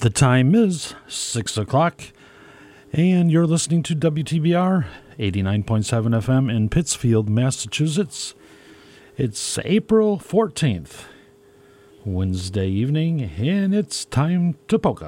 The time is 6 o'clock, and you're listening to WTBR 89.7 FM in Pittsfield, Massachusetts. It's April 14th, Wednesday evening, and it's time to polka.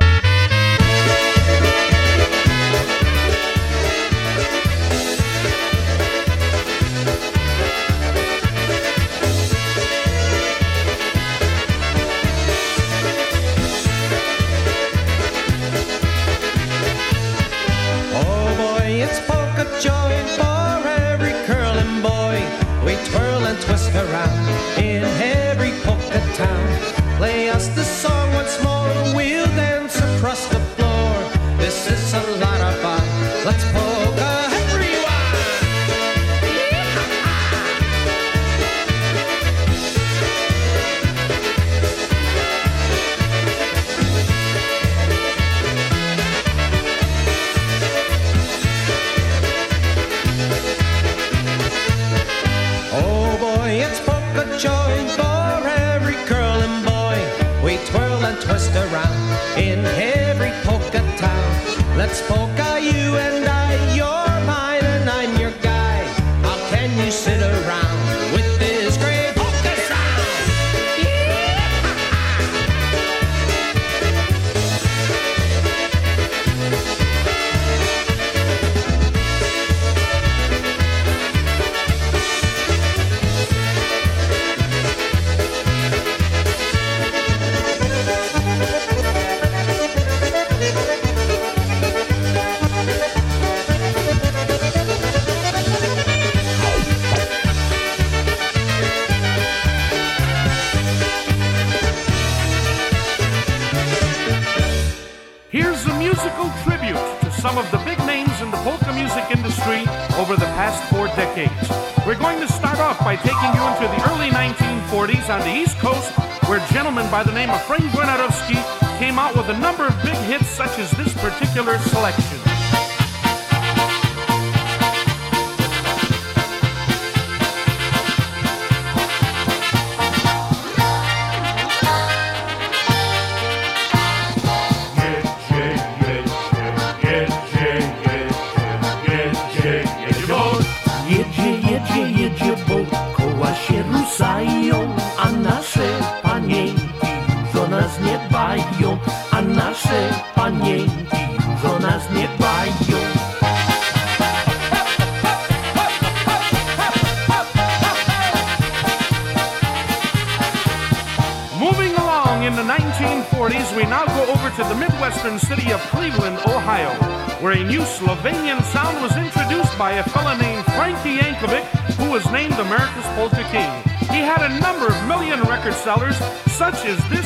is this?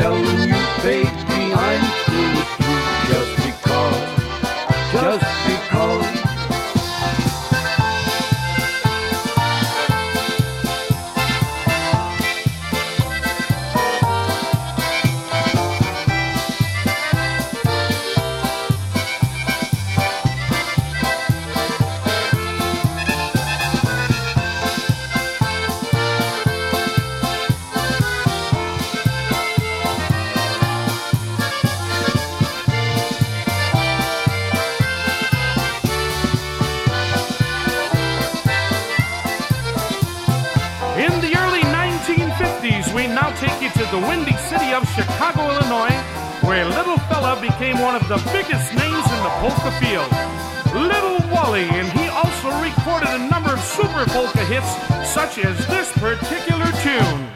telling you, baby, I'm one of the biggest names in the polka field, Little Wally, and he also recorded a number of super polka hits, such as this particular tune.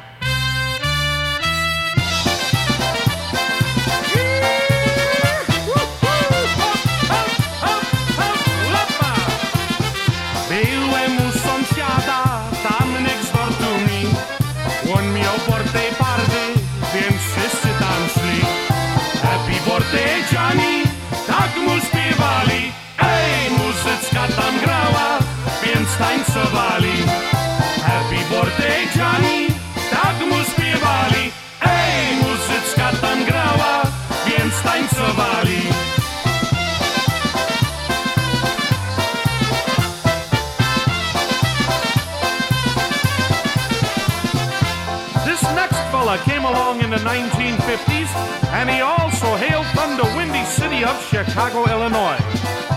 Chicago, Illinois.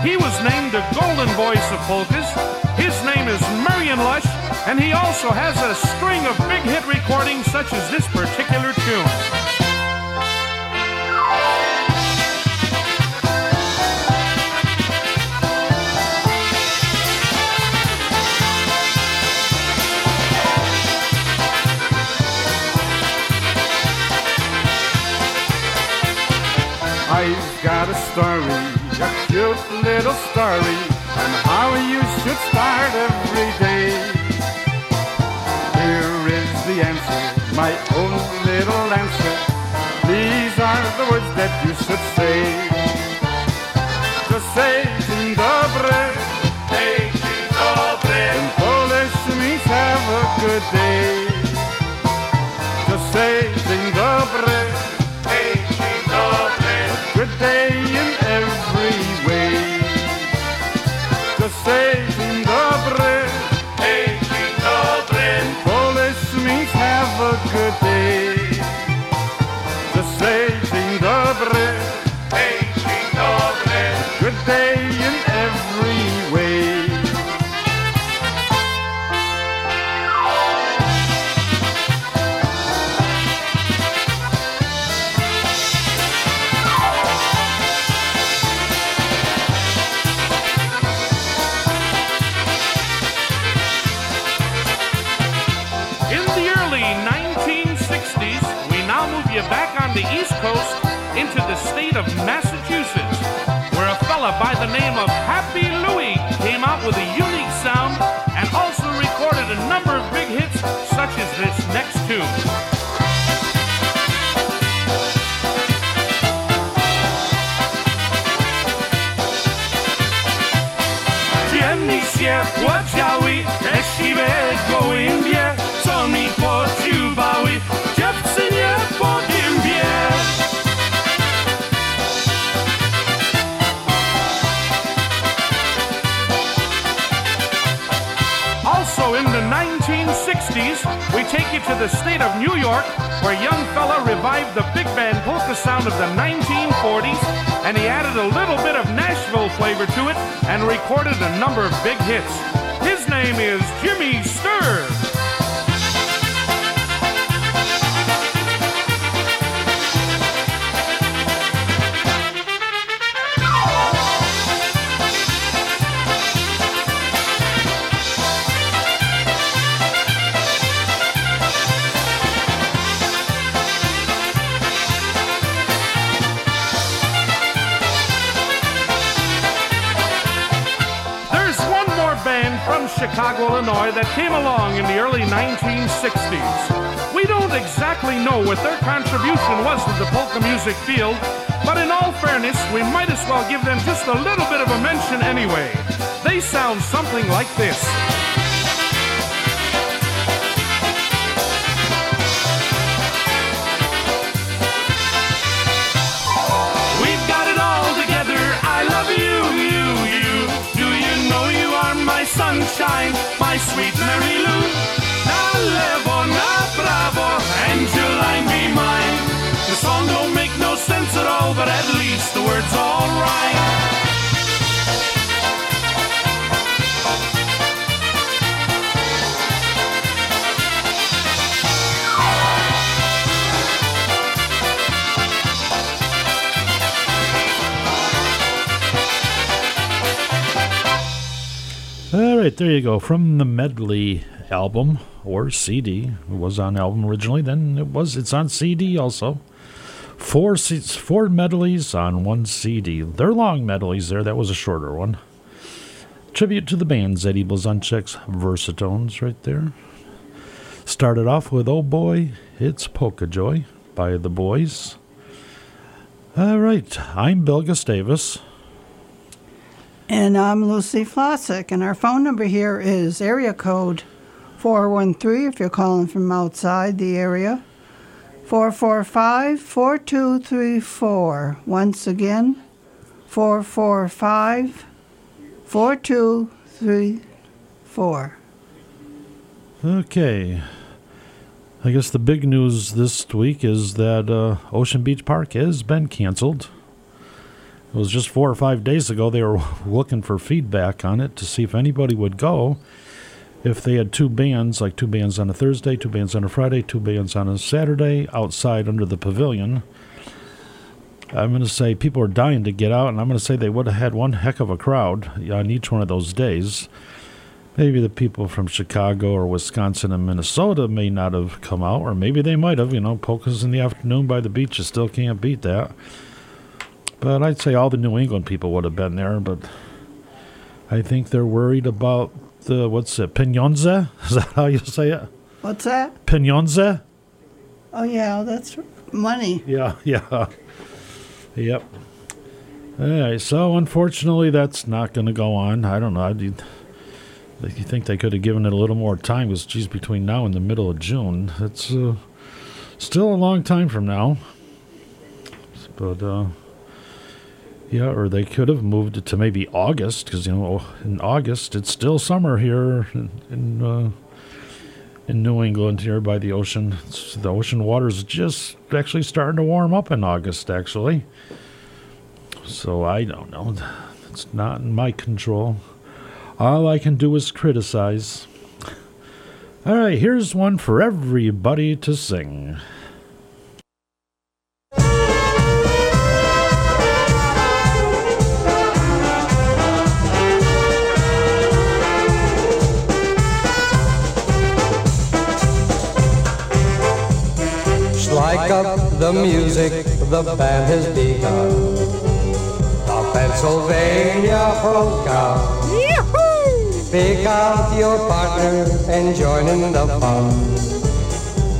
He was named the Golden Voice of polkas. His name is Marion Lush, and he also has a string of big hit recordings such as this particular tune. Got a story, a cute little story, on how you should start every day. Here is the answer, my own little answer. These are the words that you should say. Ziemi się płaciały, te siwe gołębie, co 1960s, we take you to the state of New York, where young fella revived the big band polka sound of the 1940s, and he added a little bit of Nashville flavor to it and recorded a number of big hits. His name is Jimmy Sturr. Came along in the early 1960s. We don't exactly know what their contribution was to the polka music field, but in all fairness, we might as well give them just a little bit of a mention anyway. They sound something like this. We've got it all together. I love you, you, you. Do you know you are my sunshine, my sweet Mary Lou? Na levo, na prawo, Angeline be mine. The song don't make no sense at all, but at least the words all rhyme. Right, there you go. From the medley album or CD. It was on album originally. Then it was. It's on CD also. Four four medleys on one CD. They're long medleys. There, that was a shorter one. Tribute to the band Eddie Blazonczyk's Versatones right there. Started off with Oh Boy, It's Polka Joy by the boys. All right, I'm Bill Gustavus. And I'm Lucy Flossick, and our phone number here is area code 413 if you're calling from outside the area. 445 4234. Once again, 445 4234. Okay. I guess the big news this week is that uh, Ocean Beach Park has been canceled. It was just four or five days ago they were looking for feedback on it to see if anybody would go. If they had two bands, like two bands on a Thursday, two bands on a Friday, two bands on a Saturday, outside under the pavilion, I'm going to say people are dying to get out, and I'm going to say they would have had one heck of a crowd on each one of those days. Maybe the people from Chicago or Wisconsin and Minnesota may not have come out, or maybe they might have. You know, polkas in the afternoon by the beach, you still can't beat that. But I'd say all the New England people would have been there, but I think they're worried about the, what's it, Piñonza? Is that how you say it? What's that? Piñonza? Oh, yeah, that's money. Yeah, yeah. Yep. All right, so unfortunately, that's not going to go on. I don't know. I, you, you think they could have given it a little more time? Because, geez, between now and the middle of June, it's uh, still a long time from now. But, uh, yeah, or they could have moved it to maybe August, because, you know, in August, it's still summer here in, in, uh, in New England here by the ocean. It's, the ocean water's just actually starting to warm up in August, actually. So I don't know. It's not in my control. All I can do is criticize. All right, here's one for everybody to sing. The music, the band has begun. The Pennsylvania polka. Pick out your partner and join in the fun.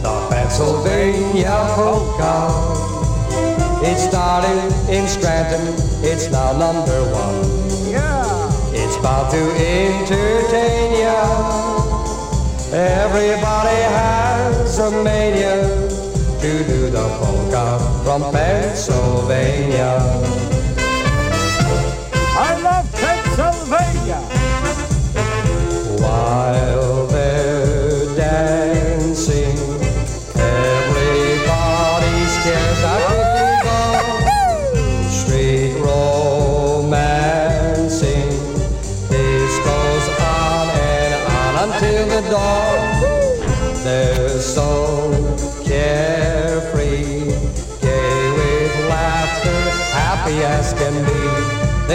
The Pennsylvania polka. It started in Scranton, it's now number one. Yeah. It's about to entertain ya. Everybody has a mania to do the polka from Pennsylvania. I love Pennsylvania. While they're dancing,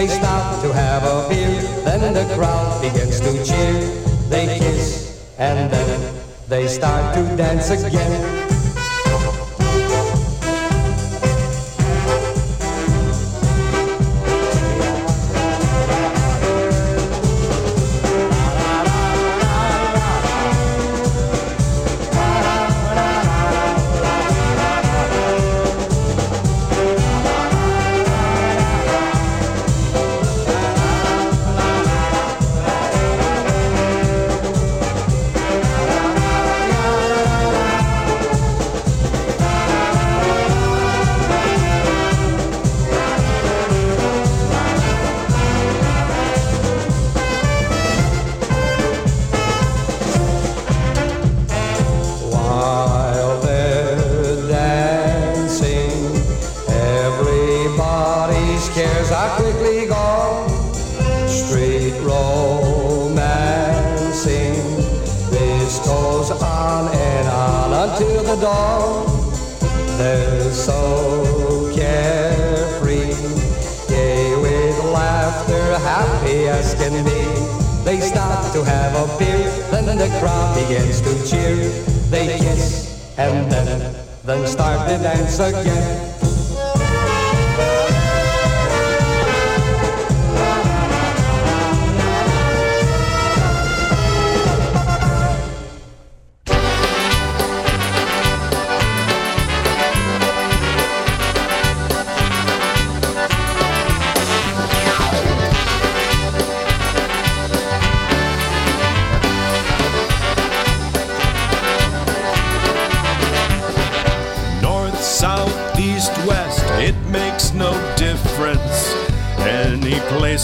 They stop to have a beer, then the crowd begins to cheer. They kiss and then they start to dance again.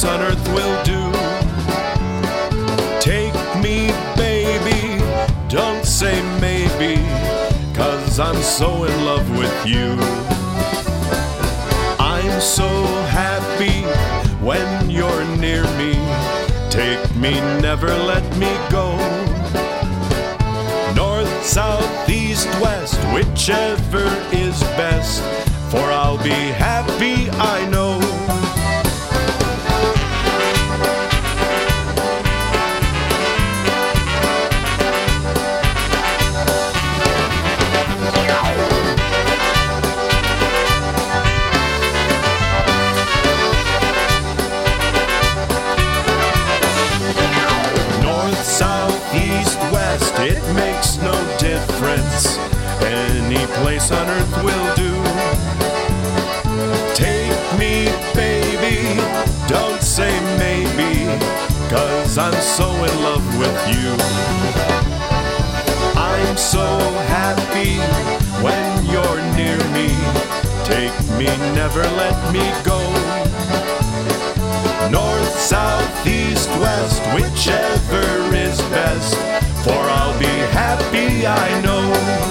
on earth will do. Take me, baby, don't say maybe, cause I'm so in love with you. I'm so happy when you're near me. Take me, never let me go. North, south, east, west, whichever is best, for I'll be happy, I know. place on earth will do. Take me, baby, don't say maybe, cause I'm so in love with you. I'm so happy when you're near me. Take me, never let me go. North, south, east, west, whichever is best, for I'll be happy, I know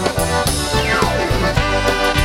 thank you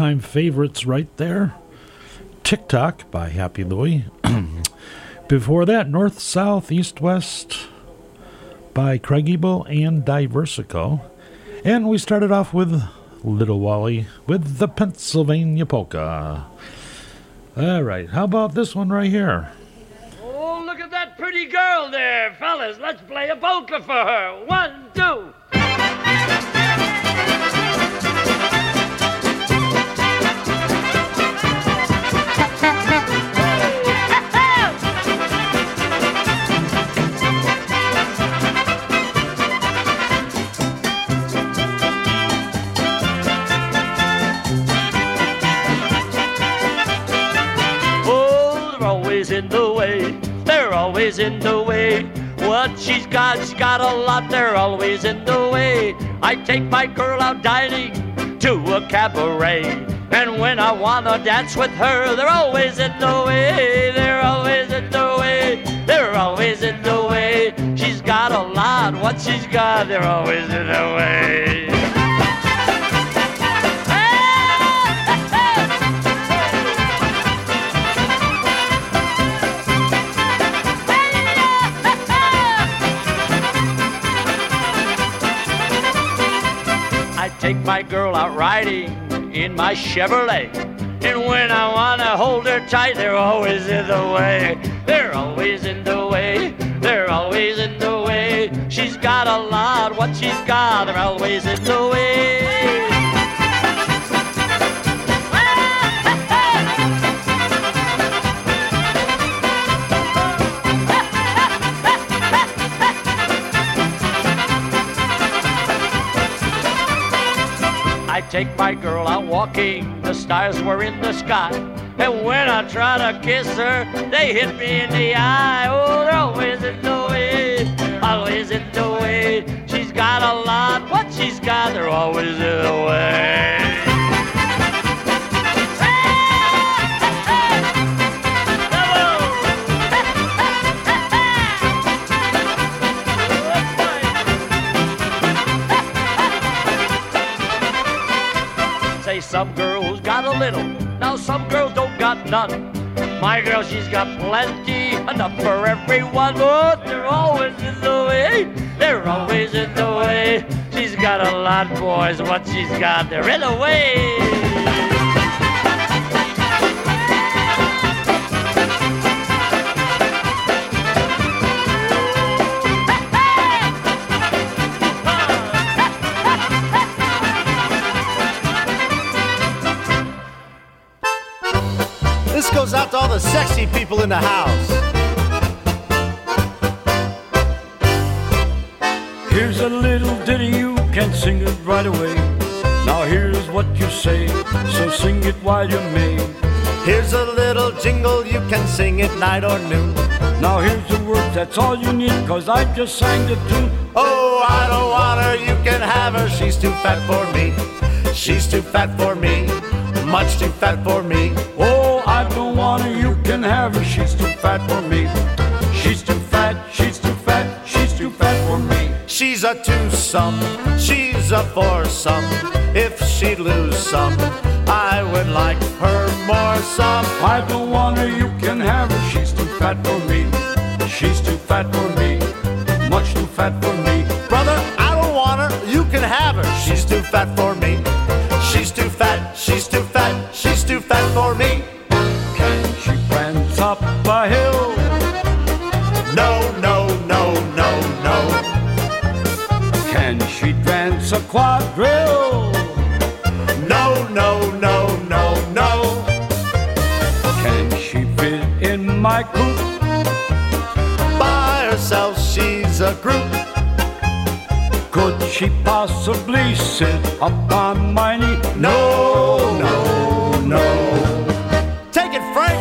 all-time favorites right there. TikTok by Happy Louie. Before that, North, South, East, West by Craig Ebel and Diversico. And we started off with Little Wally with the Pennsylvania Polka. All right, how about this one right here? Oh, look at that pretty girl there, fellas. Let's play a polka for her. One, in the way. They're always in the way. What she's got, she's got a lot. They're always in the way. I take my girl out dining to a cabaret. And when I wanna dance with her, they're always in the way. They're always in the way. They're always in the way. She's got a lot. What she's got, they're always in the way. I take my girl out riding in my Chevrolet. And when I wanna hold her tight, they're always in the way. They're always in the way. They're always in the way. She's got a lot, what she's got, they're always in the way. Take my girl out walking, the stars were in the sky. And when I try to kiss her, they hit me in the eye. Oh, they're always in the way, always in the way. She's got a lot, what she's got, they're always in the way. Some girls got a little, now some girls don't got none. My girl, she's got plenty, enough for everyone. But they're always in the way, they're always in the way. She's got a lot, boys, what she's got, they're in the way. Goes out to all the sexy people in the house. Here's a little ditty, you can sing it right away. Now here's what you say, so sing it while you may. Here's a little jingle, you can sing it night or noon. Now here's the words, that's all you need, cause I just sang the tune. Oh, I don't want her, you can have her, she's too fat for me. She's too fat for me, much too fat for me. Oh, I don't want her, you can have her, she's too fat for me. She's too fat, she's too fat, she's too fat for me. She's a twosome, she's a foursome. If she'd lose some, I would like her more some. I don't want her, you can have her. She's too fat for me. She's too fat for me. Much too fat for me. Brother, I don't want her, you can have her. She's too fat for me. She's too fat, she's too fat, she's too fat for group. Could she possibly sit up on my knee? No, no, no. Take it, Frank.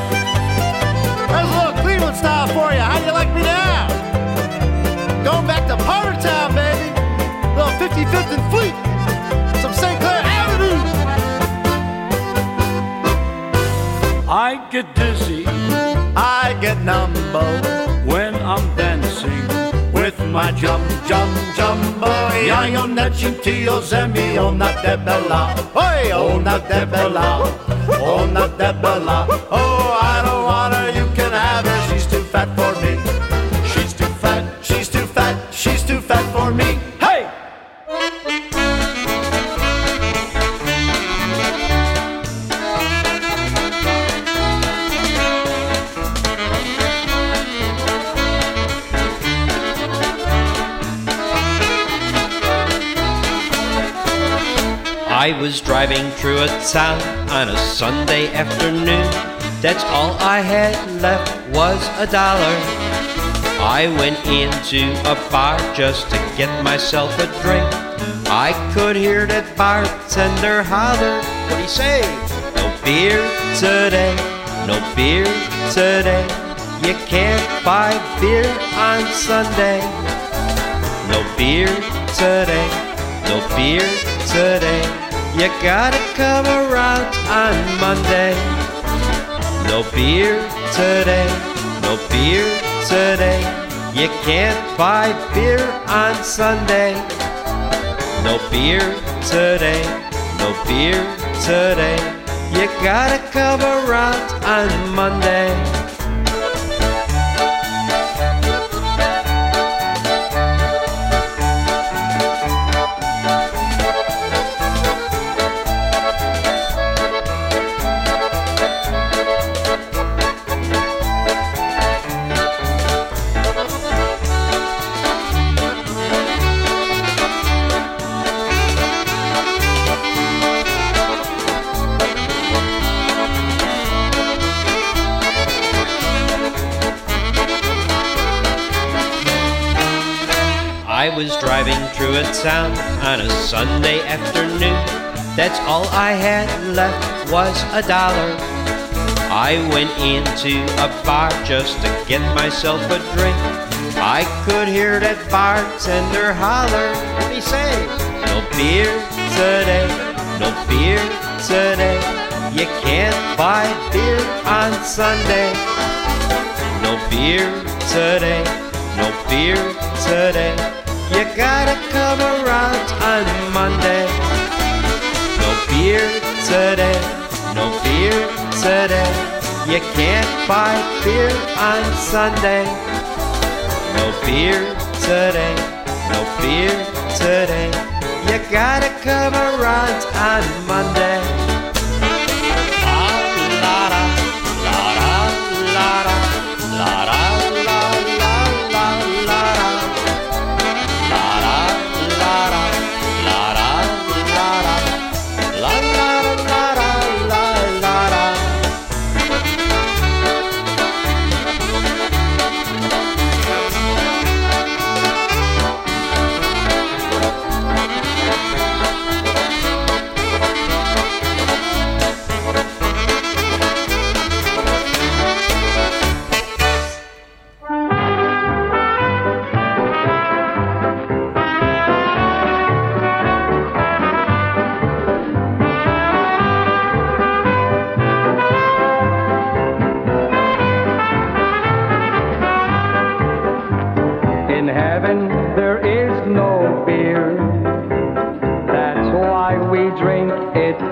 There's a little Cleveland style for you. How do you like me now? Going back to Powder Town, baby. Little 55th and Fleet. Some St. Clair Avenue. I get dizzy I get numbo jum jumbo. Io necintio zemi oh, ona de oh. oh, bella. Oi, ona de bella. Ona de bella. I was driving through a town on a Sunday afternoon. That's all I had left was a dollar. I went into a bar just to get myself a drink. I could hear that bartender holler, What do you say? No beer today, no beer today. You can't buy beer on Sunday. No beer today, no beer today. You gotta come around on Monday. No beer today, no beer today. You can't buy beer on Sunday. No beer today, no beer today. You gotta come around on Monday. Town on a Sunday afternoon. That's all I had left was a dollar. I went into a bar just to get myself a drink. I could hear that bartender holler. He say? No beer today, no beer today. You can't buy beer on Sunday. No beer today, no beer today. You gotta come around on Monday. No beer today, no beer today. You can't buy beer on Sunday. No beer today, no beer today. You gotta come around on Monday.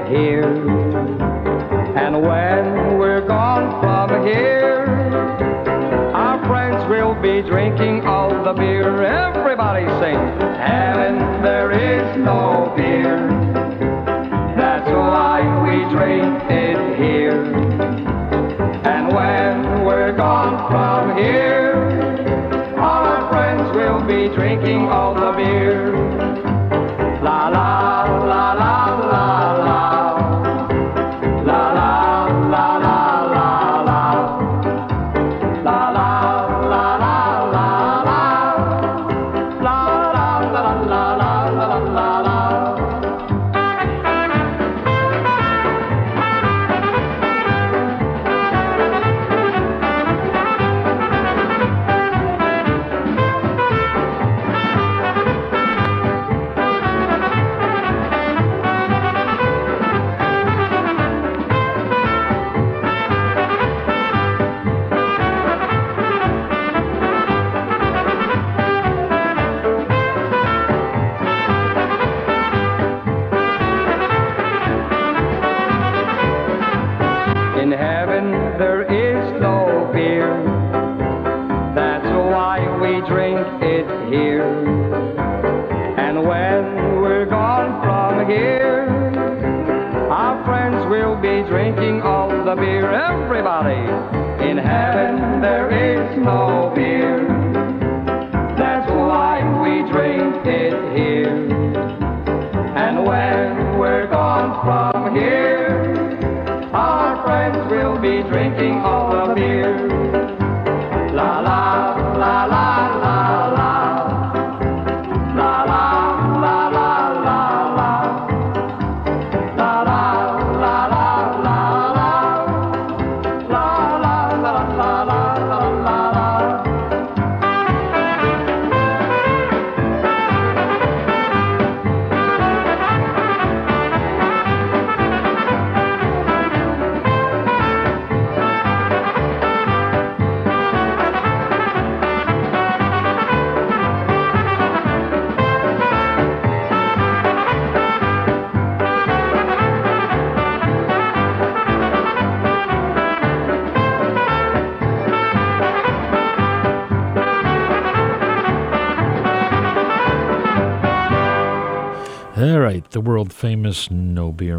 here. And when we're gone from here, our friends will be drinking all the beer. Everybody sing, heaven there is no beer. That's why we drink it here. And when we're gone from here, all our friends will be drinking all the beer.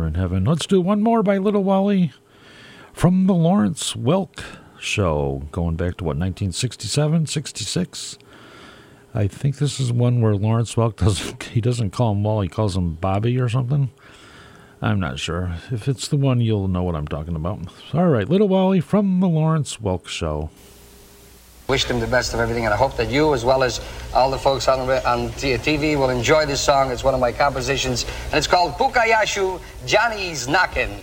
In Heaven. Let's do one more by Little Wally from the Lawrence Welk show, going back to what, 1967, 66? I think this is one where Lawrence Welk doesn't, he doesn't call him Wally, he calls him Bobby or something. I'm not sure. If it's the one, you'll know what I'm talking about. All right, Little Wally from the Lawrence Welk show. Wish them the best of everything, and I hope that you, as well as all the folks on, on TV, uh, will enjoy this song. It's one of my compositions, and it's called Pukayashu Johnny's Knockin'.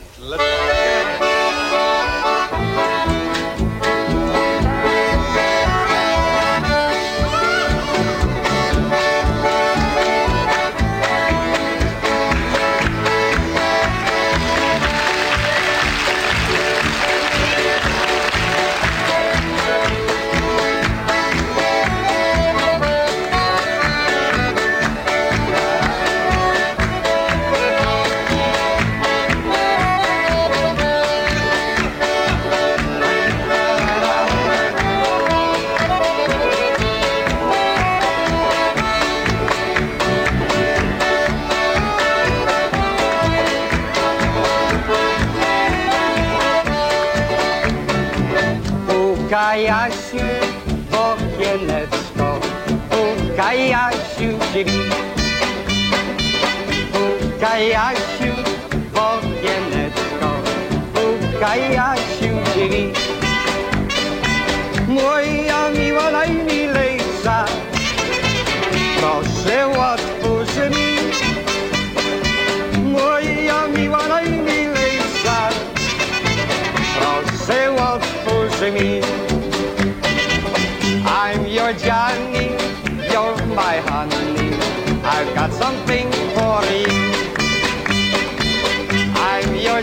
Pukayasiu okienecko, pukayasiu drzwi. Pukayasiu okienecko,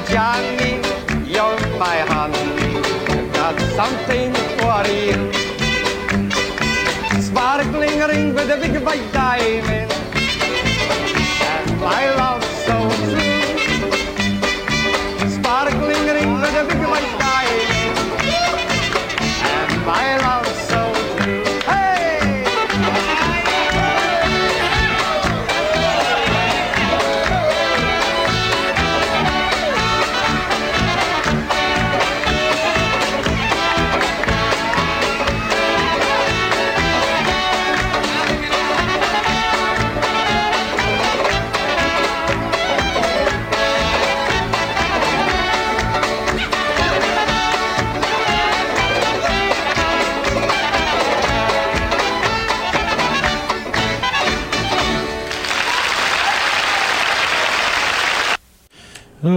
Johnny, you're my honey. I've got something for you. Sparkling ring with a big white diamond. And my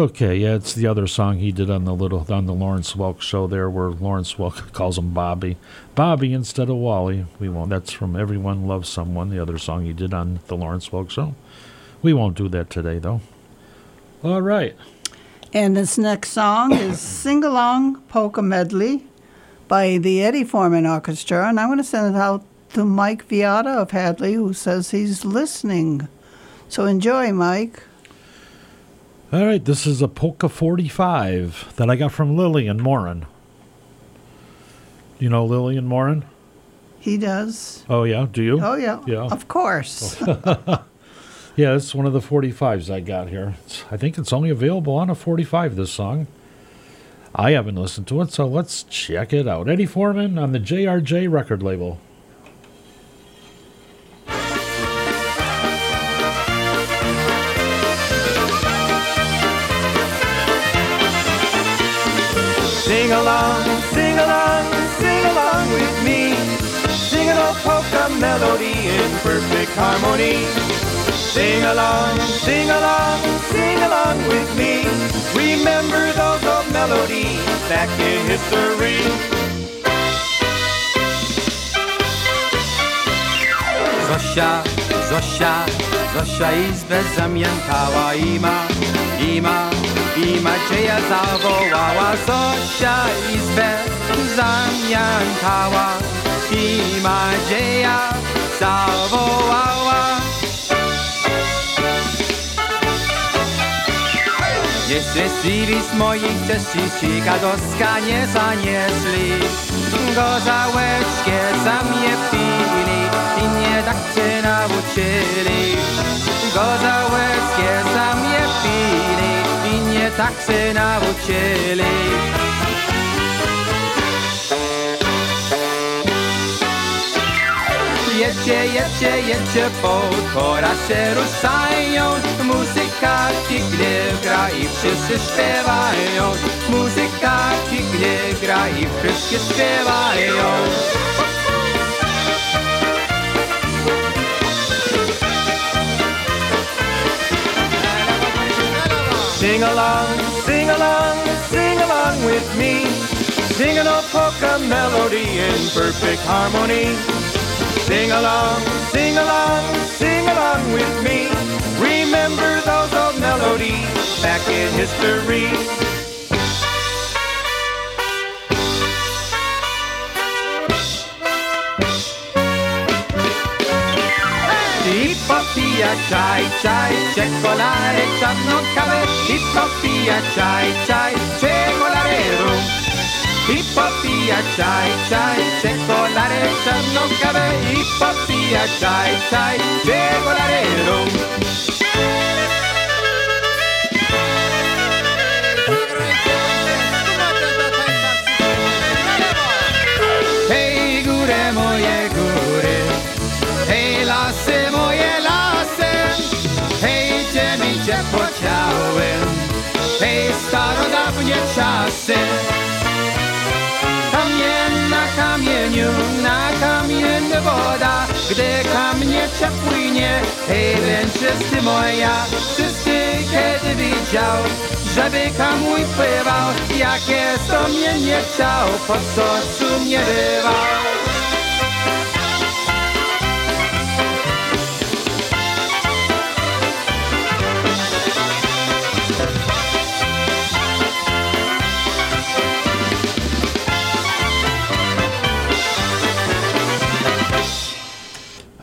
Okay, yeah, it's the other song he did on the little on the Lawrence Welk show there, where Lawrence Welk calls him Bobby, Bobby instead of Wally. We won't. That's from Everyone Loves Someone, the other song he did on the Lawrence Welk show. We won't do that today, though. All right. And this next song is Sing Along Polka Medley by the Eddie Forman Orchestra. And I want to send it out to Mike Viata of Hadley, who says he's listening. So enjoy, Mike. All right, this is a Polka 45 that I got from Lillian Morin. You know Lillian Morin? He does. Oh, yeah, do you? Oh, yeah. Yeah. Of course. Yeah, it's one of the 45s I got here. It's, I think it's only available on a 45, this song. I haven't listened to it, so let's check it out. Eddie Forman on the JRJ record label. Along, sing along, sing along with me. Sing an old polka melody in perfect harmony. Sing along, sing along, sing along with me. Remember those old melodies back in history. Zosia, Zosia, Zosia izbę zamiętała ima, ima, I Macieja zawołała Zosia izbę zamiatała I Macieja zawołała. Nie szczęśliwi z moich cześciści Gadoska nie zanieśli. Gorzałeczkę za mnie pili I nie tak się nauczyli. Gorzałeczkę tak se naučili. Jepče, jepče, jepče, pod horaše rušajú, muzikanti, kde hrají, všetci zpěvají, muzikanti, kde hrají, se zpěvají. Sing along, sing along, sing along with me. Sing an old polka melody in perfect harmony. Sing along, sing along, sing along with me. Remember those old melodies back in history. Sofia, c'hai, c'hai, ceccolare, ciannoccabe, Sofia, c'hai, c'hai, ceccolare, rum. Ippopia, c'hai, c'hai, ceccolare, ciannoccabe, Ippopia, c'hai, c'hai, ceccolare, rum. Starodawnie czasy. Kamien na kamieniu, na kamieniu woda. Gdy kamnie przepłynie, hej więc czysty moja. Czysty kiedy widział, żeby kamuj pływał. Jakie to mnie nie chciał, po co tu mnie bywał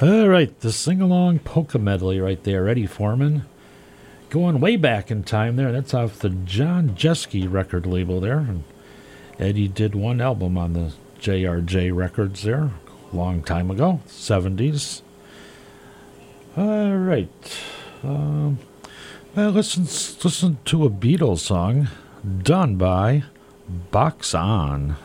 All right, the sing along polka medley right there, Eddie Forman. Going way back in time there. That's off the John Jeske record label there. And Eddie did one album on the JRJ records there a long time ago, 70s. All right. Um, well, listen, listen to a Beatles song done by Box On.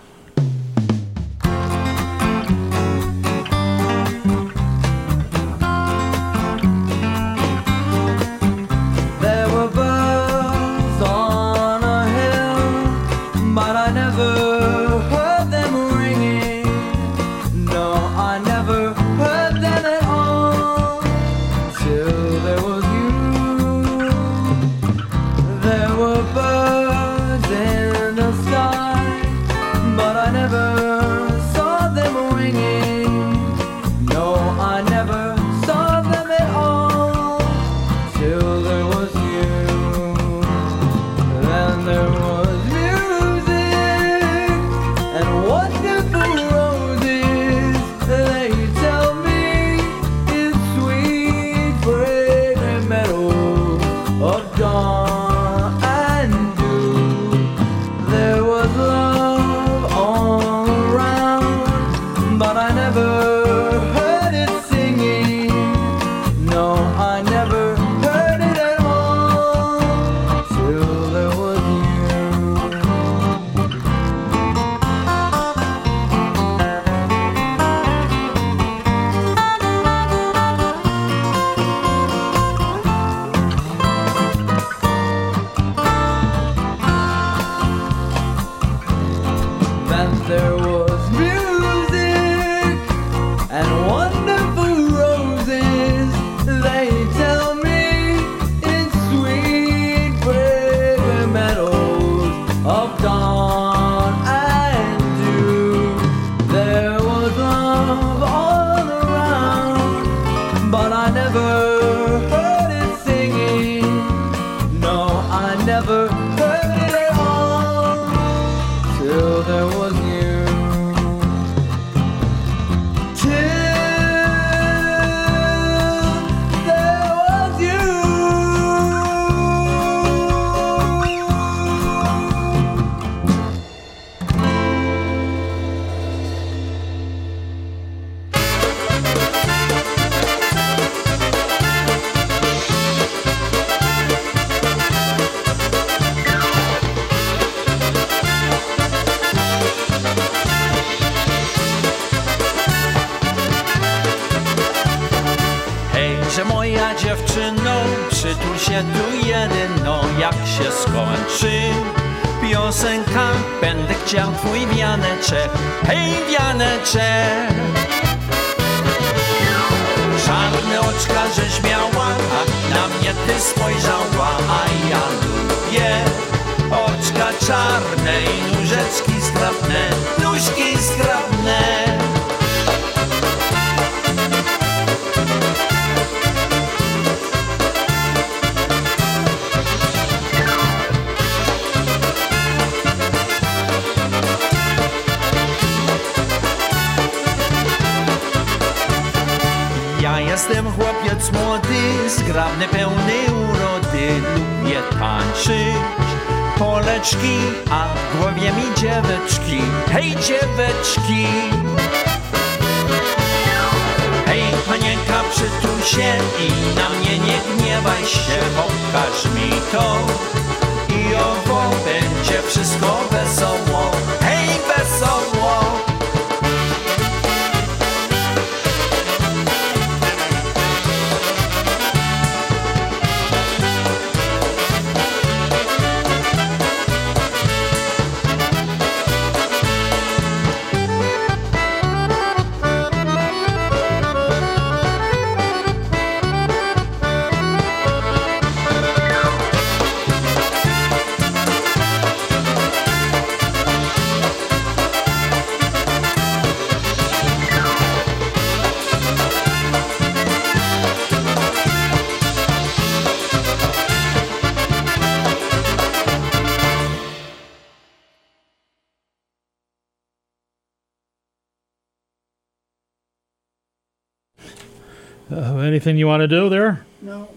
Anything you want to do there? No.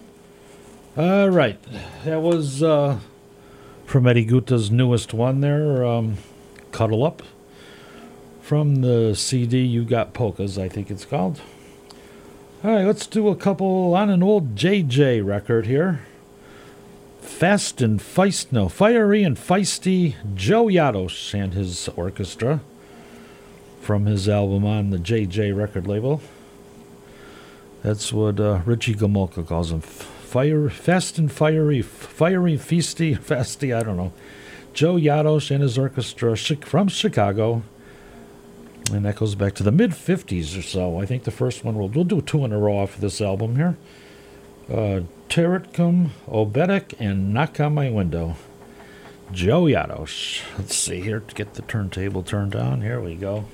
All right. That was uh, from Eddie Guta's newest one there, um, Cuddle Up. From the CD You Got Polkas, I think it's called. All right, let's do a couple on an old JJ record here. Fast and Feist, no, Fiery and Feisty Joe Yados and his orchestra from his album on the JJ record label. That's what uh, Richie Gomolka calls him. Fire, fast and fiery, fiery, feisty, fasty, I don't know. Joe Yados and his orchestra from Chicago. And that goes back to the mid 50s or so. I think the first one, we'll, we'll do two in a row off of this album here. Uh, Teretkum, Obedek, and Knock on My Window. Joe Yados. Let's see here to get the turntable turned on. Here we go.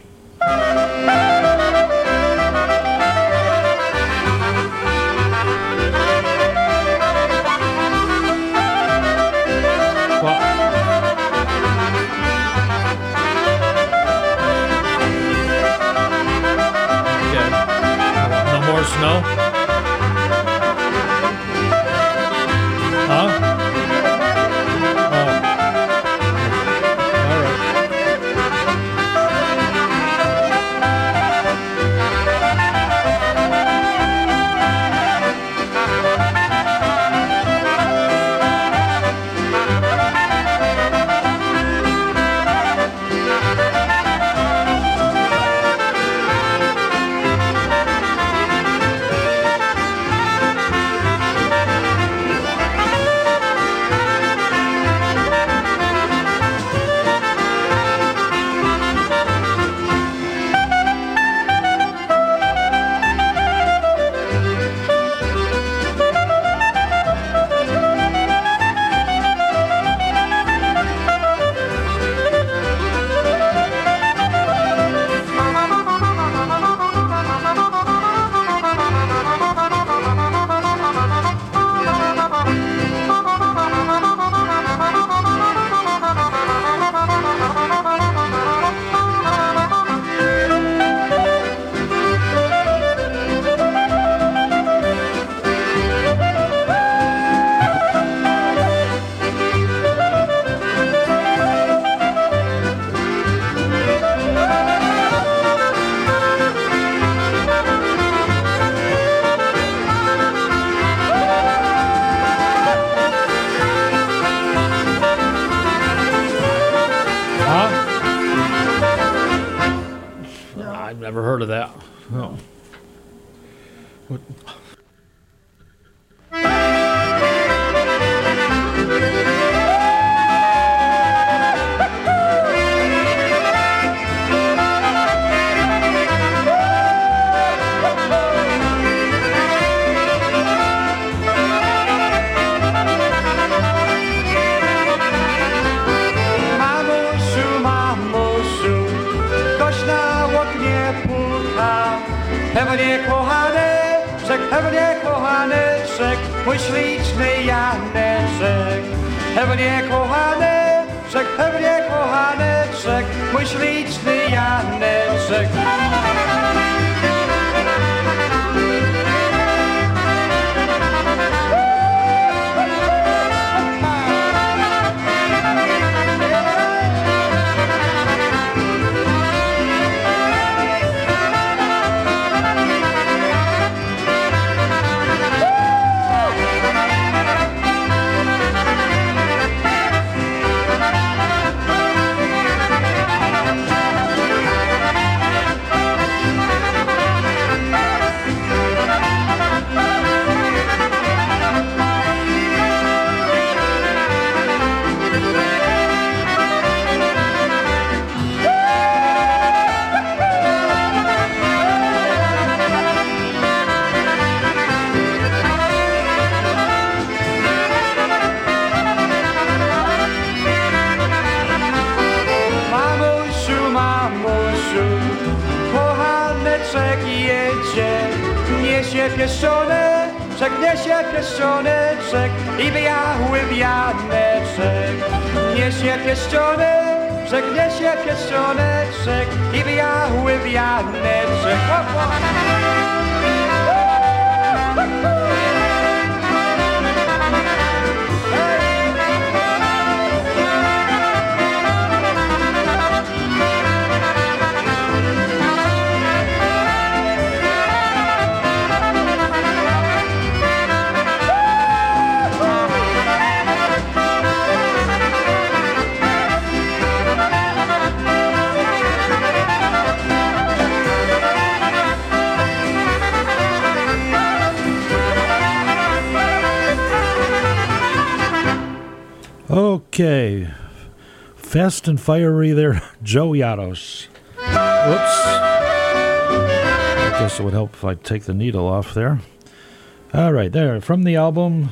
Fast and fiery there, Joe Yados. Whoops. I guess it would help if I take the needle off there. All right, there. From the album,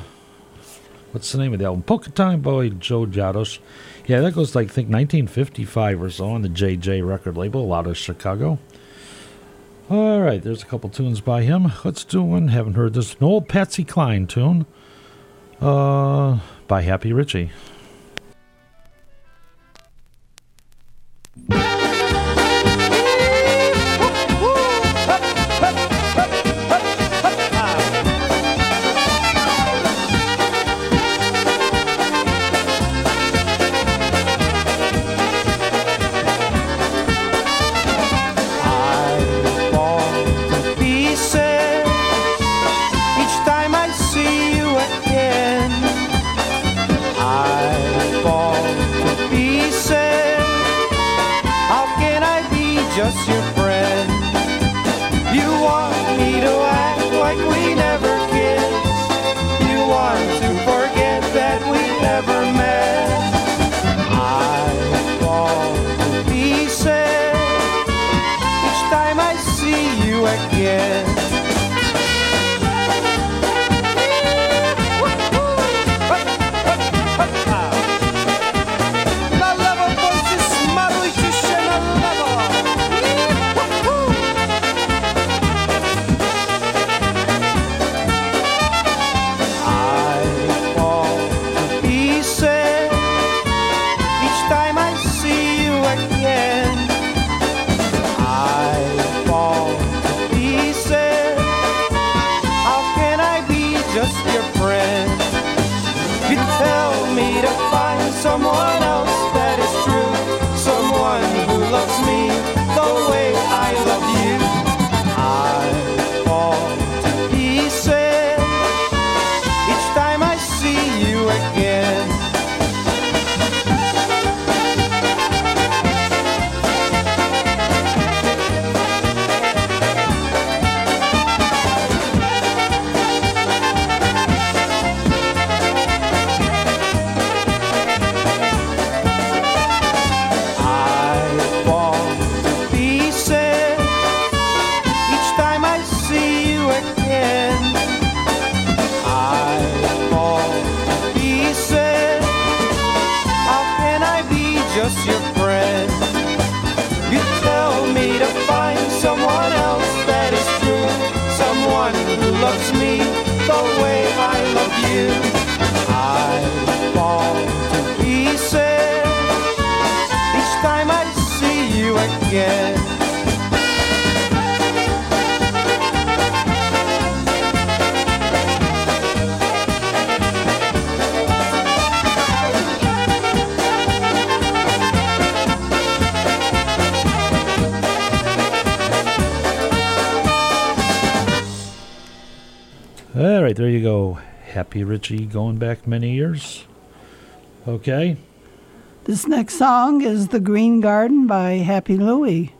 what's the name of the album? Polka Time Boy, Joe Yados. Yeah, that goes like, I think, 1955 or so on the JJ record label out of Chicago. All right, there's a couple tunes by him. Let's do one. Haven't heard this. An old Patsy Cline tune uh, by Happy Richie. Happy Richie going back many years. Okay. This next song is The Green Garden by Happy Louie.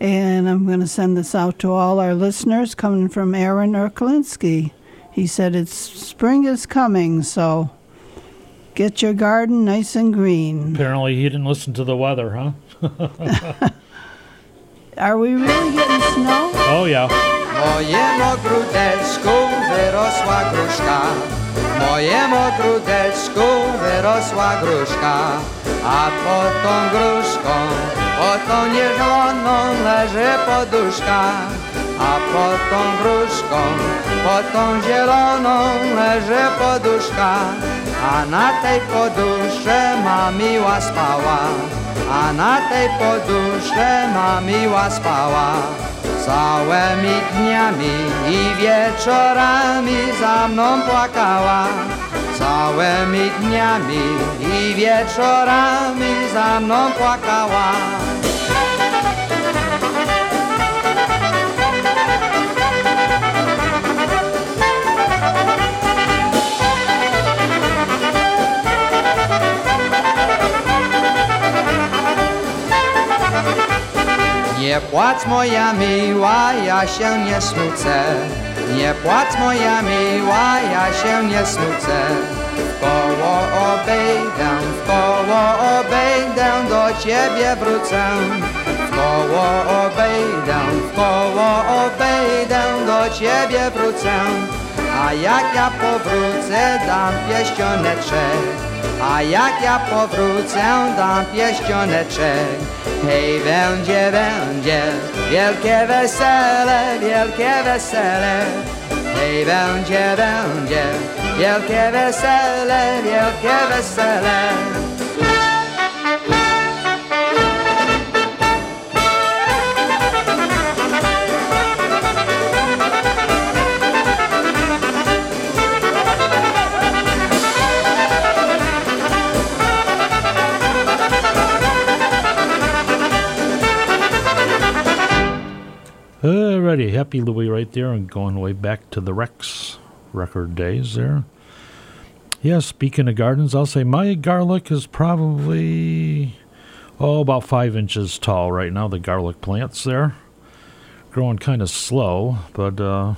And I'm going to send this out to all our listeners coming from Aaron Erklinski. He said it's spring is coming, so get your garden nice and green. Apparently, he didn't listen to the weather, huh? Are we really getting snow? oh, yeah. Mojem ogródeczku wyrosła gruszka. A pod tą gruszką, pod tą niezieloną leży poduszka. A pod tą gruszką, pod tą zieloną leży poduszka. A na tej poduszce ma miła spała. A na tej poduszce ma miła spała. Całymi dniami i wieczorami za mną płakała. Całymi dniami i wieczorami za mną płakała. Nie płacz moja miła, ja się nie smucę. Nie płacz moja miła, ja się nie smucę. Koło obejdę, w koło obejdę, do ciebie wrócę. W koło obejdę, w koło obejdę, do ciebie wrócę. A jak ja powrócę, dam pieścioneczek. A jak ja powrócę, dam pieścioneczek. Hej, będzie, będzie wielkie wesele, wielkie wesele. Hej, będzie, będzie wielkie wesele, wielkie wesele. Alrighty, happy Louie right there, and going way back to the Rex record days there. Yeah, speaking of gardens, I'll say my garlic is probably oh about five inches tall right now. The garlic plants there, growing kind of slow, but uh,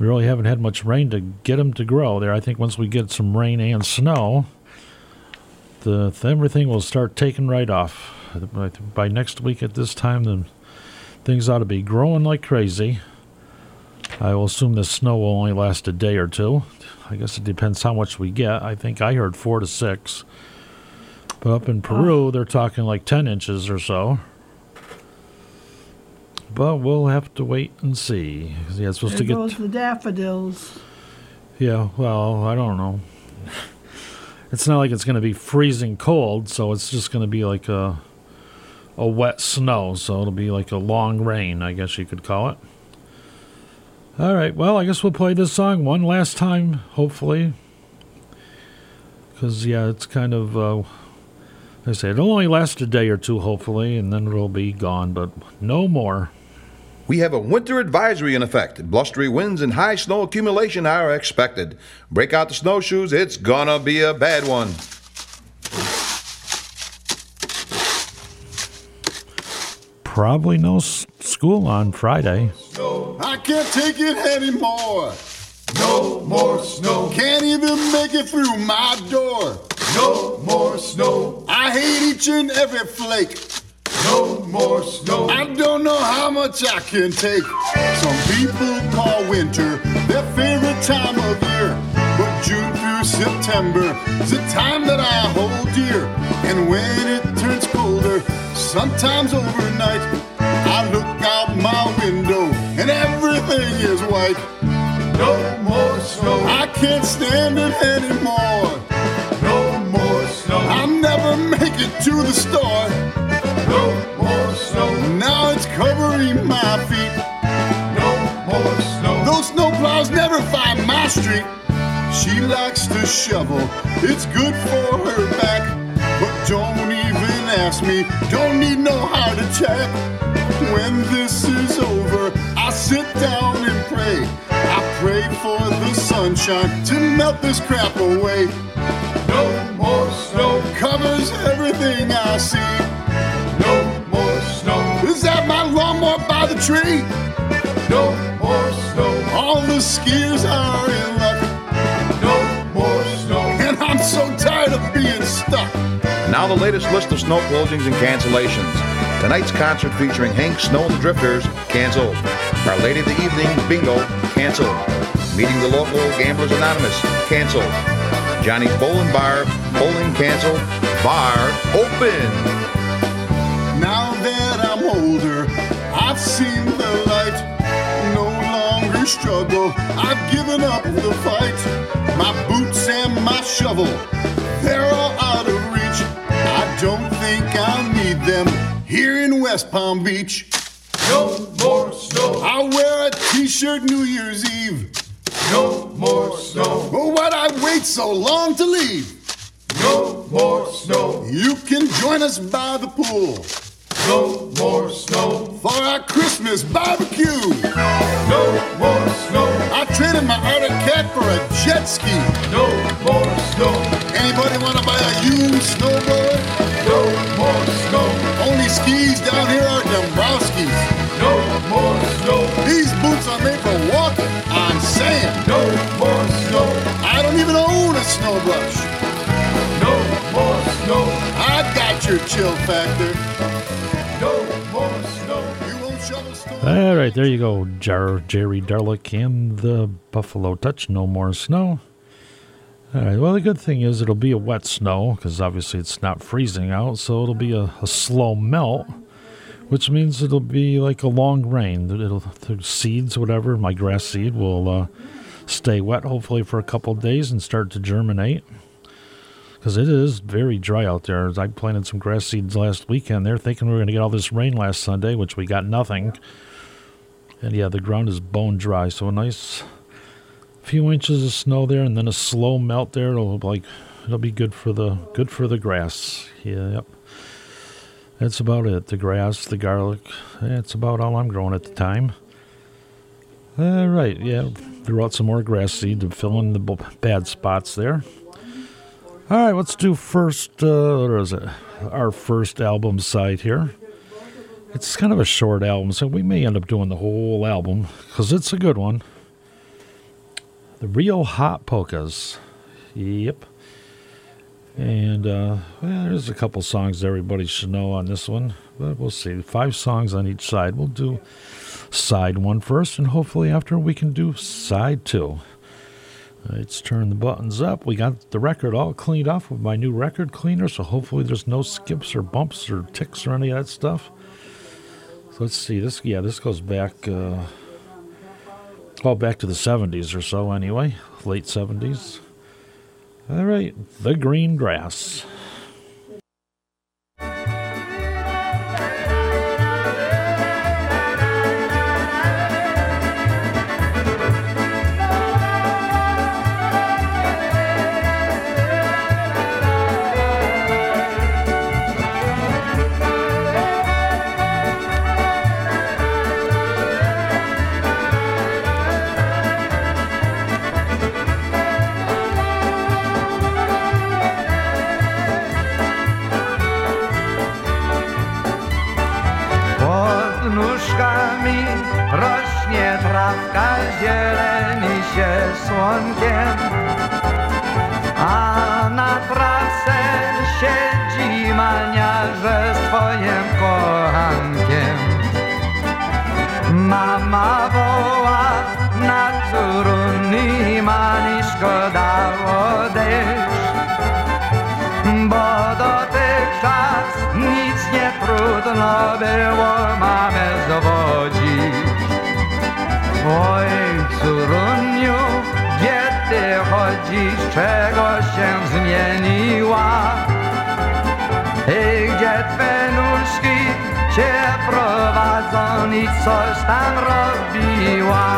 we really haven't had much rain to get them to grow there. I think once we get some rain and snow, the everything will start taking right off. By, by next week at this time, then things ought to be growing like crazy. I will assume the snow will only last a day or two. I guess it depends how much we get. I think I heard four to six. But up in Peru, they're talking like 10 inches or so. But we'll have to wait and see. Yeah, it's supposed There to get. goes the daffodils. Yeah, well, I don't know. It's not like it's going to be freezing cold, so it's just going to be like a a wet snow, so it'll be like a long rain, I guess you could call it. All right. Well, I guess we'll play this song one last time, hopefully. Because, yeah, it's kind of, uh, I say, it'll only last a day or two, hopefully, and then it'll be gone, but no more. We have a winter advisory in effect. Blustery winds and high snow accumulation are expected. Break out the snowshoes, it's gonna be a bad one. Probably no school on Friday. I can't take it anymore. No more snow. Can't even make it through my door. No more snow. I hate each and every flake. No more snow. I don't know how much I can take. Some people call winter their favorite time of year. But June through September is the time that I hold dear. And when it sometimes overnight, I look out my window and everything is white. No more snow. I can't stand it anymore. No more snow. I'll never make it to the store. No more snow. Now it's covering my feet. No more snow. Those snowplows never find my street. She likes to shovel. It's good for her back. But don't ask me. Don't need no heart attack. When this is over, I sit down and pray. I pray for the sunshine to melt this crap away. No more snow covers everything I see. No more snow. Is that my lawnmower by the tree? No more snow. All the skiers are in luck. No more snow. And I'm so tired of being stuck. Now the latest list of snow closings and cancellations. Tonight's concert featuring Hank Snow and the Drifters, canceled. Our Lady of the Evening, Bingo, canceled. Meeting the local Gamblers Anonymous, canceled. Johnny's Bowling Bar, bowling canceled. Bar open. Now that I'm older, I've seen the light. No longer struggle, I've given up the fight. My boots and my shovel, they're all don't think I'll need them here in West Palm Beach. No more snow. I'll wear a t-shirt New Year's Eve. No more snow. Oh, why'd I wait so long to leave? No more snow. You can join us by the pool. No more snow. For our Christmas barbecue. No more snow. I traded my Arctic Cat for a jet ski. No more snow. Anybody wanna buy a used snowboard? No more snow. Only skis down here are Dombrowski's. No more snow. These boots are made for walking on sand. No more snow. I don't even own a snow brush. No more snow. I've got your chill factor. All right, there you go. Jar- Jerry Darlak and the Buffalo Touch. No more snow. All right. Well, the good thing is it'll be a wet snow because obviously it's not freezing out, so it'll be a, a slow melt, which means it'll be like a long rain. It'll the seeds, whatever, my grass seed will uh, stay wet hopefully for a couple days and start to germinate. Because it is very dry out there. I planted some grass seeds last weekend. They're thinking we were going to get all this rain last Sunday, which we got nothing. And yeah, the ground is bone dry, so a nice few inches of snow there, and then a slow melt there. It'll like it'll be good for the good for the grass. Yeah, yep. That's about it. The grass, the garlic. That's about all I'm growing at the time. All right, yeah. Threw out some more grass seed to fill in the bad spots there. All right, let's do first. Uh, what is it? Our first album side here. It's kind of a short album, so we may end up doing the whole album because it's a good one. The Real Hot Polkas. Yep. And uh, well, there's a couple songs everybody should know on this one, but we'll see. Five songs on each side. We'll do side one first, and hopefully after we can do side two. Let's turn the buttons up. We got the record all cleaned off with my new record cleaner, so hopefully there's no skips or bumps or ticks or any of that stuff. So let's see. This yeah, this goes back uh, well back to the 70s or so anyway, late 70s. All right, the green grass. A na trawce siedzi maniarze z twoim kochankiem. Mama woła na córuni, ma mi szkoda odejść, bo dotychczas nic nie trudno było mamę zwodzić. Oj, gdzie ty chodzisz, czego się zmieniła? I gdzie twe nóżki cię prowadzą i coś tam robiła?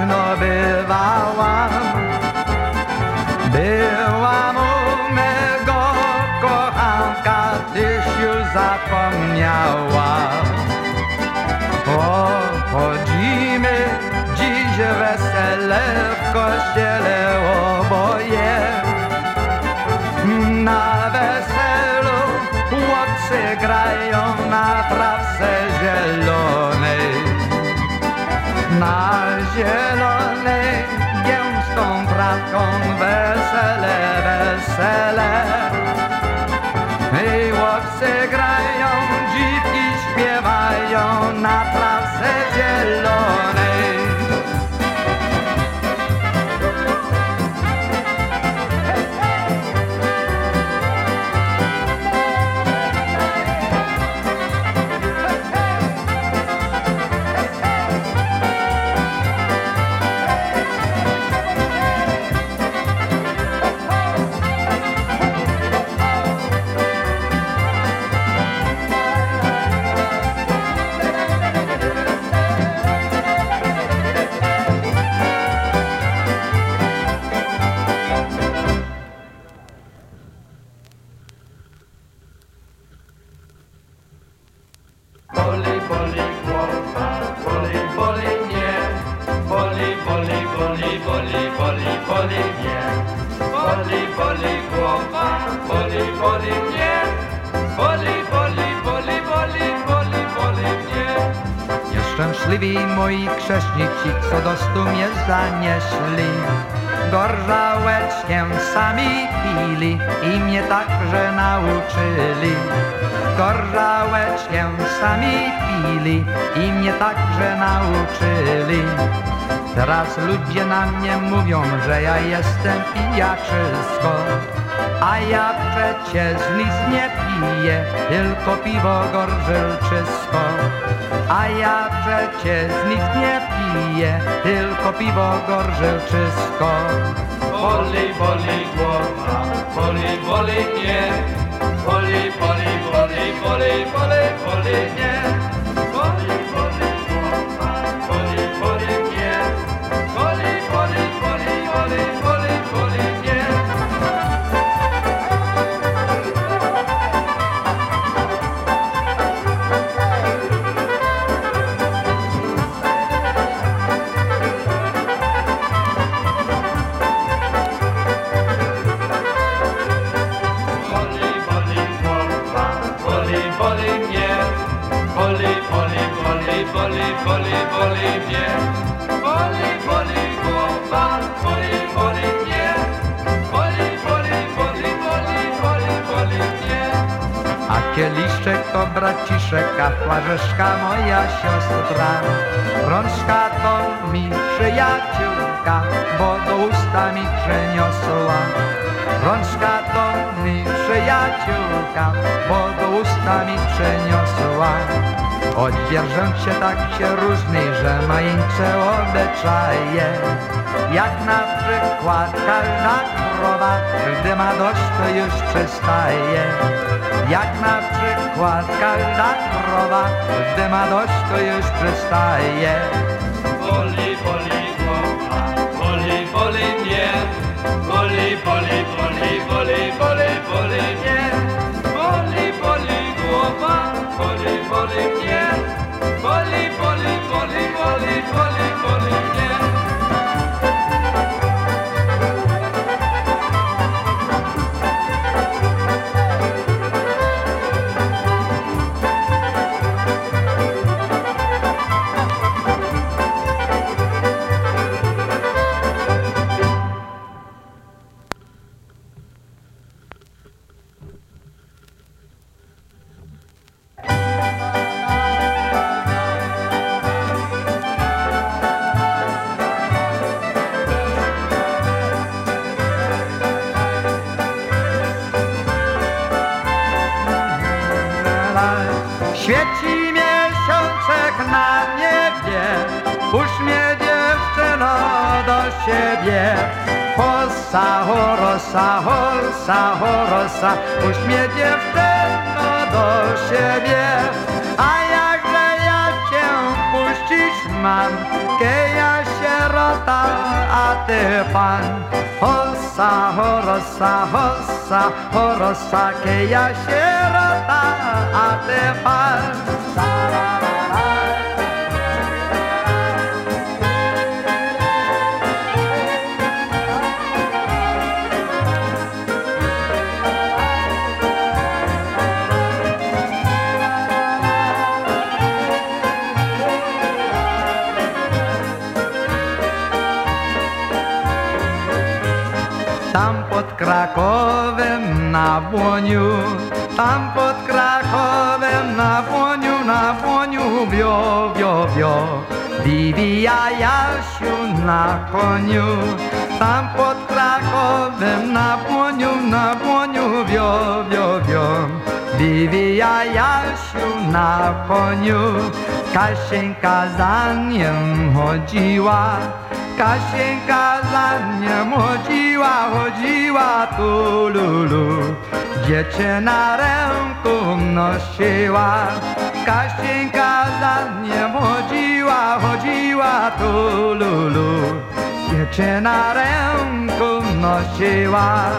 Późno bywałam. Byłam u mego kochanka, tyś już zapomniała. Obchodzimy dziś wesele w kościele oboje. Na weselu chłopcy grają na trawce zielonej. Na zielonej gęstą trawką wesele, wesele. I chłopcy grają, dziwki śpiewają na trawce zielonej. Zanieśli. Gorzałeczkę sami pili i mnie także nauczyli. Gorzałeczkę sami pili i mnie także nauczyli. Teraz ludzie na mnie mówią, że ja jestem pijaczysko, a ja przecież nic nie piję, tylko piwo gorzelczysko. A ja przecież nic nie piję, tylko piwo gorzelczysko. Boli, boli głowa, boli, boli mnie. Boli, boli, boli, boli, boli, boli mnie. Braciszek, a flarzeszka moja siostra. Rączka to mi przyjaciółka, bo do usta mi przeniosła. Rączka to mi przyjaciółka, bo do usta mi przeniosła. Odwierzę się tak się różni, że ma incze obyczaje. Jak na przykład każda krowa, gdy ma dość, to już przestaje. Jak na przykład każda krowa, gdy ma dość, to już przestaje. Boli, boli głowa, boli, boli mnie. Boli, boli, boli, boli, boli, boli mnie. Boli, boli głowa, boli, boli mnie. Boli, boli, boli, boli, boli, hossa, horosa, puść mnie dziewczyno do siebie. A jakże ja cię puścić mam, kie ja sierota, a ty pan. Hossa, horosa, hossa, horosa, kie ja sierota, a ty pan. Krakowem na Błoniu, tam pod Krakowem na Błoniu, na Błoniu, wio, wio, wio. Wibija Jasiu na koniu, tam pod Krakowem na Błoniu, na Błoniu, wio, wio, wio. Wibija Jasiu na koniu, Kasieńka za nim chodziła, Kasieńka za nim chodziła, Rodziła, rodziła tululu, dziecię na ręku nosiła. Kaścinka za nie chodziła, chodziła tululu, dziecię na ręku nosiła.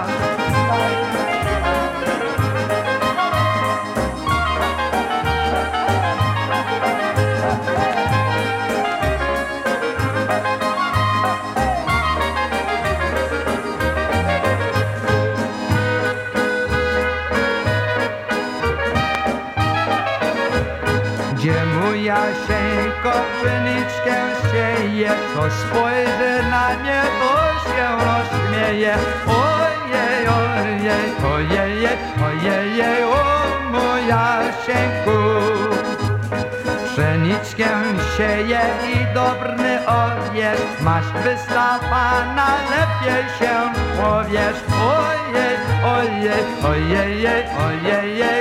Sieje, to spojrzy na mnie, to się rozśmieje. Ojej, ojej, ojej, ojej, o mój Jasieńku. Pszeniczkę sieje i dobry owiec, masz wystapana, lepiej się powiesz. Ojej, ojej, ojej, ojej, o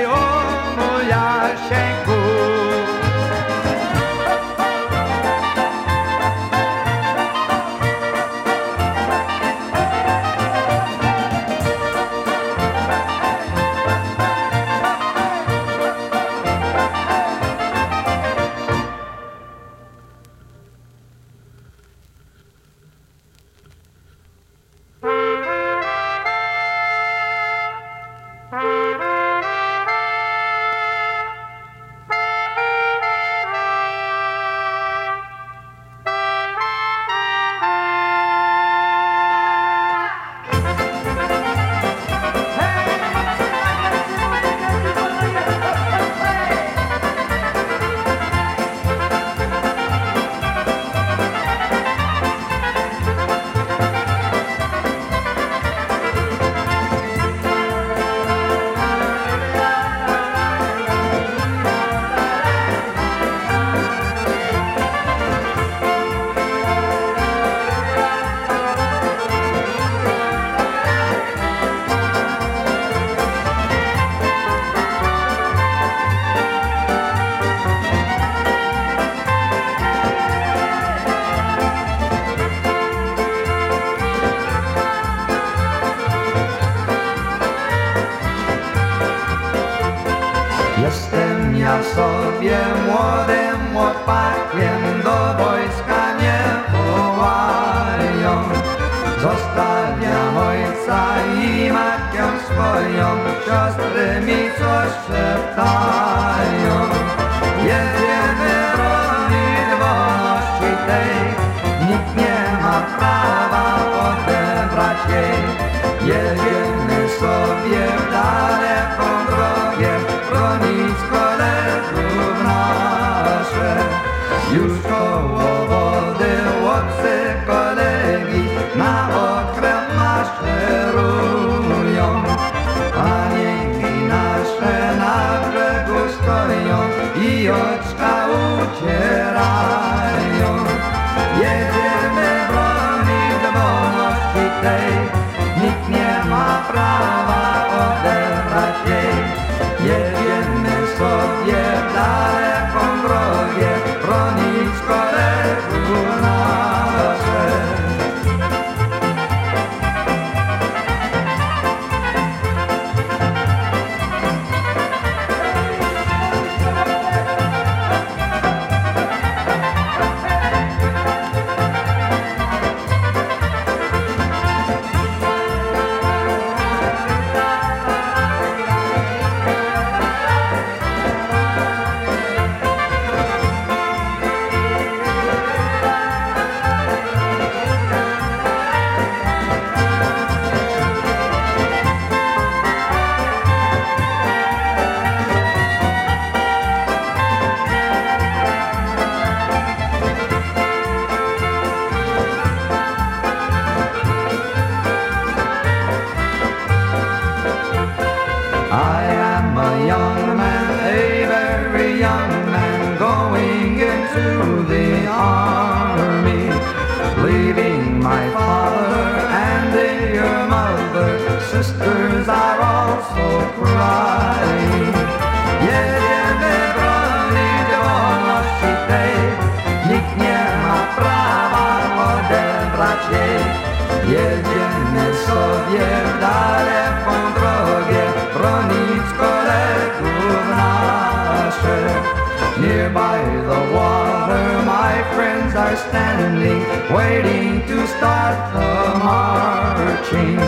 standing, waiting to start the marching.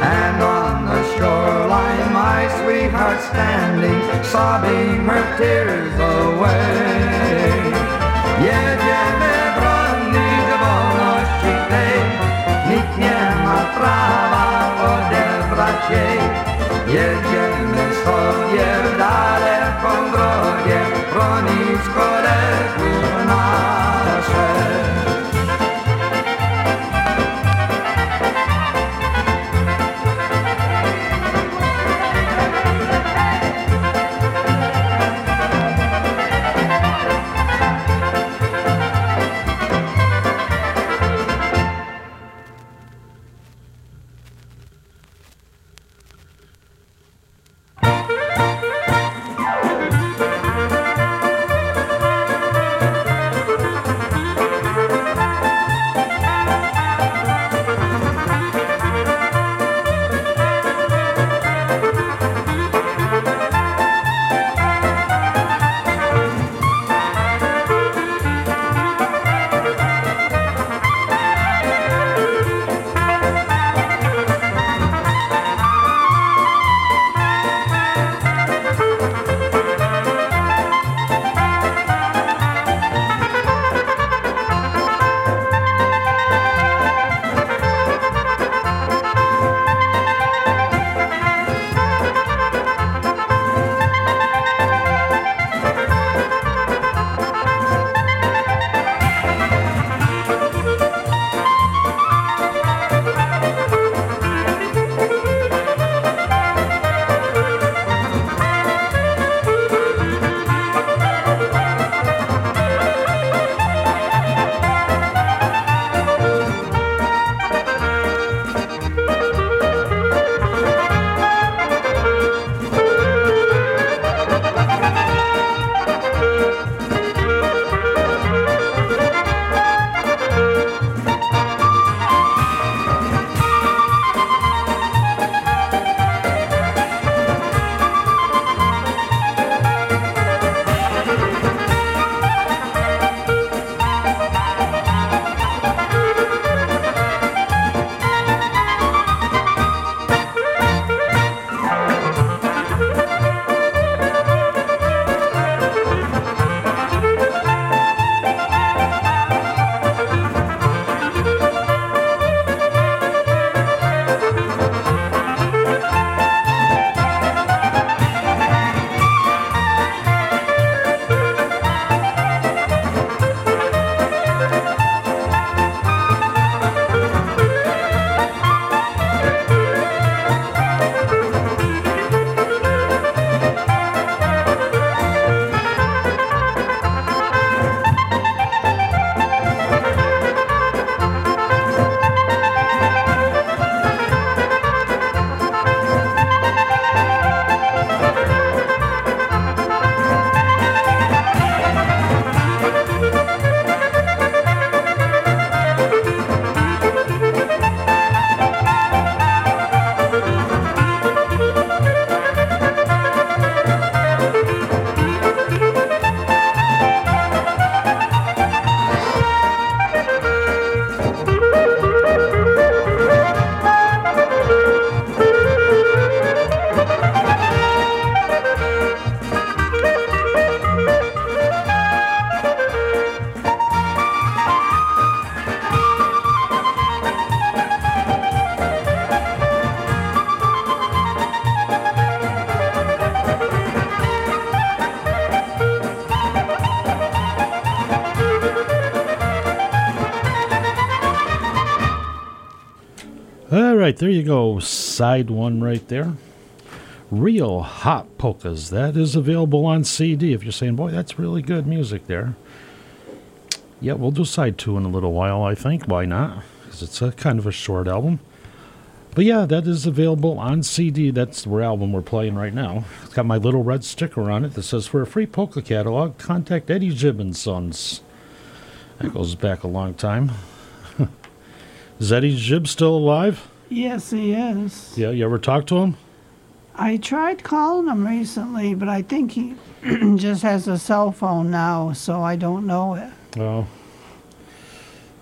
And on the shoreline, my sweetheart standing, sobbing her tears away. Jedziemy bronni do wolności tej, nikt ma prawa odebrać jej. Right, there you go. Side one right there. Real Hot Polkas. That is available on CD if you're saying, boy, that's really good music there. Yeah, we'll do side two in a little while, I think. Why not? Because it's a kind of a short album. But yeah, that is available on CD. That's the album we're playing right now. It's got my little red sticker on it that says, for a free polka catalog, contact Eddie and Sons. That goes back a long time. is Eddie Jib still alive? Yes, he is. Yeah, you ever talk to him? I tried calling him recently, but I think he just has a cell phone now, so I don't know it. Oh.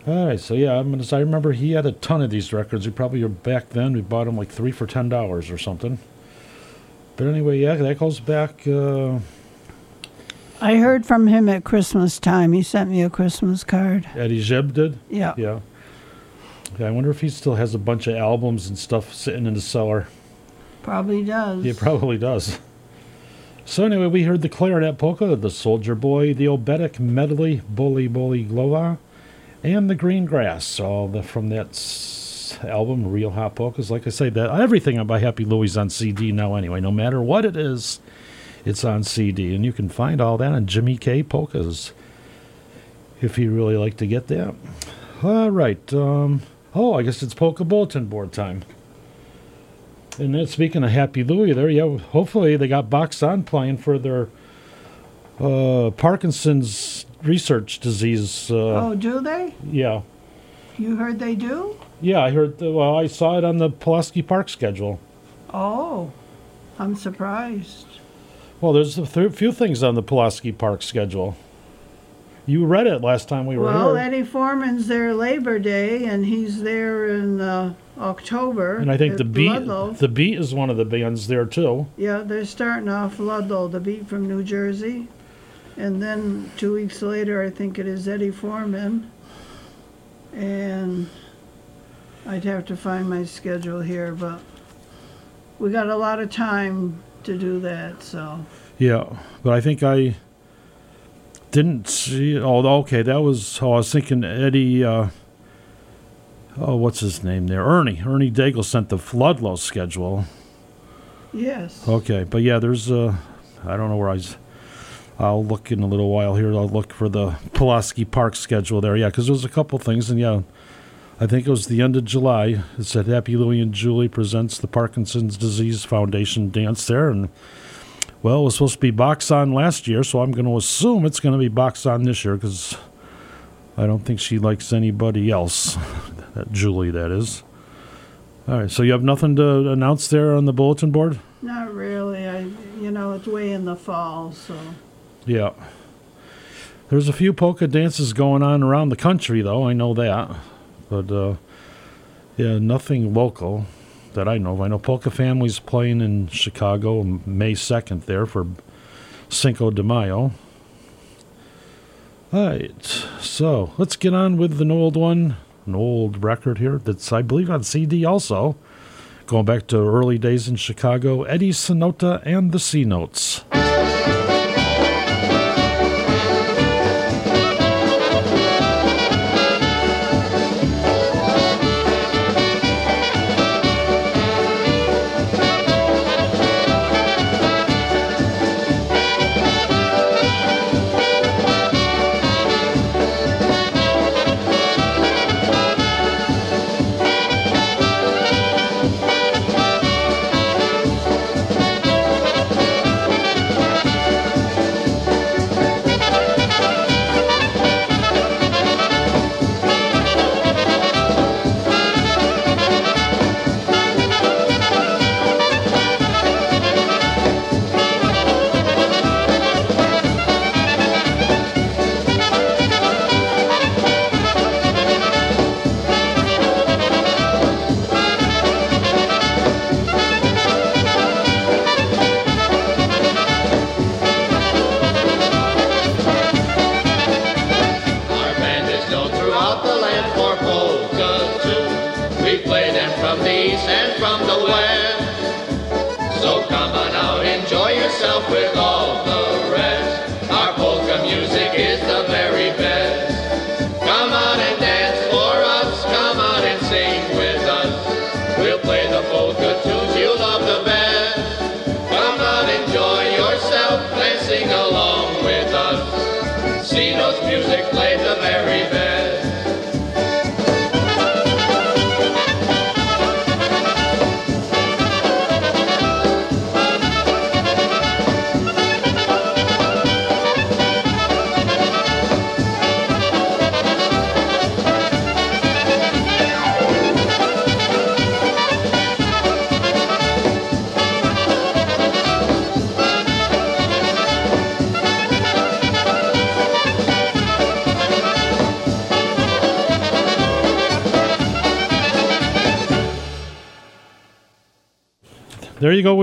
All right, so yeah, I'm gonna. I remember he had a ton of these records. We probably were back then. We bought them like three for ten dollars or something. But anyway, yeah, that goes back. Uh, I heard from him at Christmas time. He sent me a Christmas card. Eddie Jeb did. Yeah. Yeah. Yeah, I wonder if he still has a bunch of albums and stuff sitting in the cellar. Probably does. He probably does. So anyway, we heard the clarinet polka, the Soldier Boy, the Obetic medley, Bully Bully Glova, and the Green Grass, all the, from that s- album, Real Hot Polkas. Like I say, that everything by Happy Louie's on CD now. Anyway, no matter what it is, it's on CD, and you can find all that on Jimmy K Polkas if you really like to get that. All right. Um, oh, I guess it's polka bulletin board time. And then speaking of Happy Louie, there, yeah, hopefully they got Box On playing for their uh, Parkinson's research disease. Uh, oh, do they? Yeah, You heard they do? yeah, I heard. The, well, I saw it on the Pulaski Park schedule. Oh, I'm surprised. Well, there's a th- few things on the Pulaski Park schedule. You read it last time we were Well, here, Eddie Forman's there Labor Day, and he's there in uh, October. and I think the beat, Ludlow. the beat is one of the bands there too. Yeah, they're starting off Ludlow, the beat from New Jersey. And then two weeks later, I think it is Eddie Forman. And I'd have to find my schedule here, but we got a lot of time to do that, so. Yeah, but I think I didn't see. Oh, okay, that was. Oh, I was thinking Eddie. Uh, oh, what's his name there? Ernie. Ernie Daigle sent the Ludlow schedule. Yes. Okay, but yeah, there's. Uh, I don't know where I was. I'll look in a little while here. I'll look for the Pulaski Park schedule there. Yeah, because there was a couple things, and yeah, I think it was the end of July. It said Happy Louie and Julie presents the Parkinson's Disease Foundation dance there, and well, it was supposed to be box on last year, so I'm going to assume it's going to be box on this year because I don't think she likes anybody else. that Julie, that is. All right, so you have nothing to announce there on the bulletin board? Not really. I, you know, it's way in the fall, so. Yeah. There's a few polka dances going on around the country, though. I know that. But, uh, yeah, nothing local that I know of. I know Polka Family's playing in Chicago May 2nd there for Cinco de Mayo. All right. So let's get on with an old one, an old record here that's, I believe, on CD also. Going back to early days in Chicago, Eddie Sonota and the C Notes.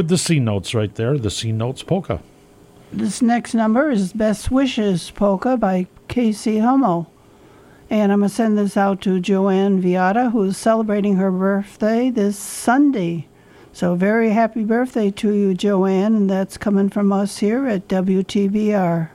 The C notes right there. The C notes polka. This next number is Best Wishes Polka by Casey Hummel. And I'm going to send this out to Joanne Viata, who's celebrating her birthday this Sunday. So, very happy birthday to you, Joanne, and that's coming from us here at WTBR.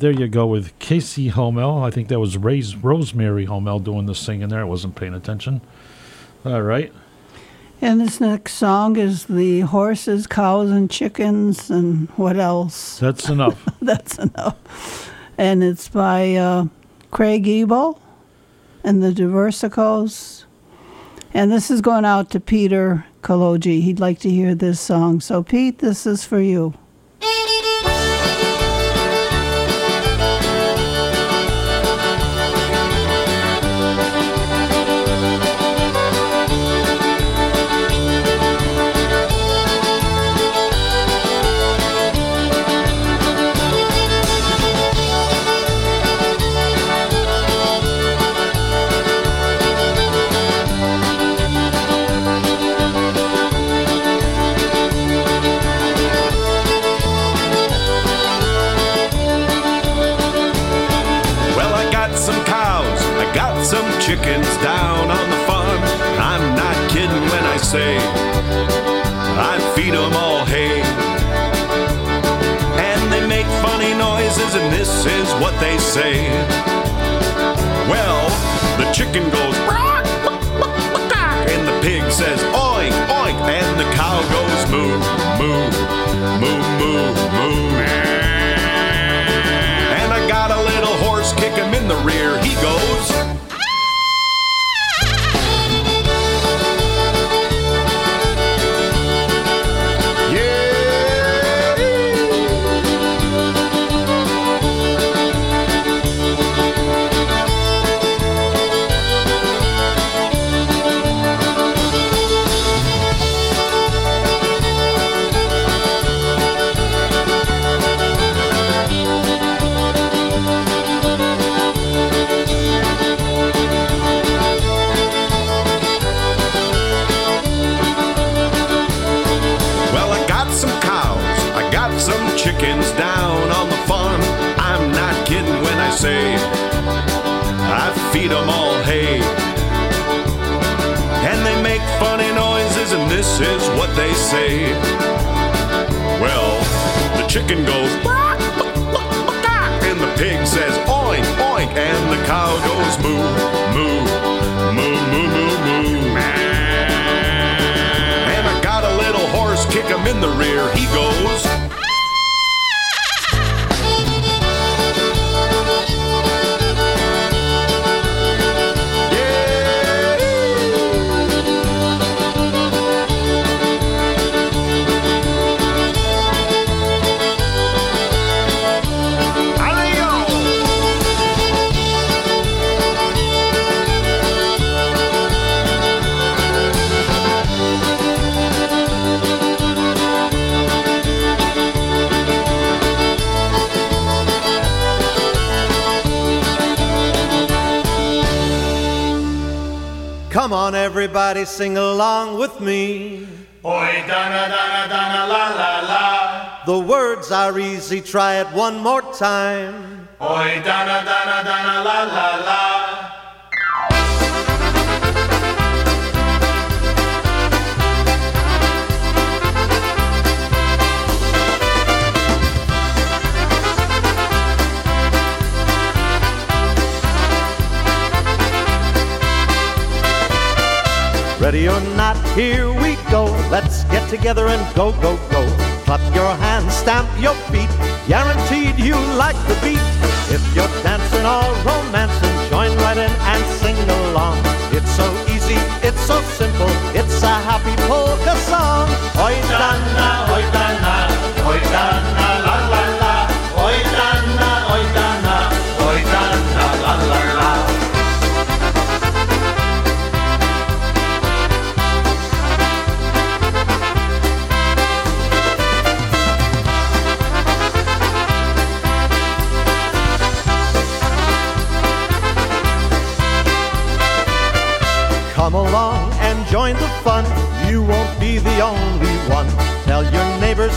There you go with Casey Homel. I think that was Ray's Rosemary Homel doing the singing there. I wasn't paying attention. All right. And this next song is the horses, cows, and chickens, and what else? That's enough. That's enough. And it's by uh, Craig Ebel and the Diversicos. And this is going out to Peter Kaloji. He'd like to hear this song. So, Pete, this is for you. They say. Well, the chicken goes, "Rock, and the pig says, oink, oink, and the cow goes, moo, moo, moo, moo, moo. And I got a little horse, kick him in the rear, he goes. Say. Well, the chicken goes, and the pig says, oink, oink, and the cow goes, moo, moo, moo, moo, moo, moo. And I got a little horse, kick him in the rear. He goes, Come on, everybody, sing along with me. Oi, donna, donna, donna, la, la, la. The words are easy, try it one more time. Oi, donna, donna, donna, la, la, la. Ready or not, here we go. Let's get together and go, go, go. Clap your hands, stamp your feet. Guaranteed you like the beat. If you're dancing or romancing, join right in and sing along. It's so easy, it's so simple. It's a happy polka song. Oi, Donna, oi, donna,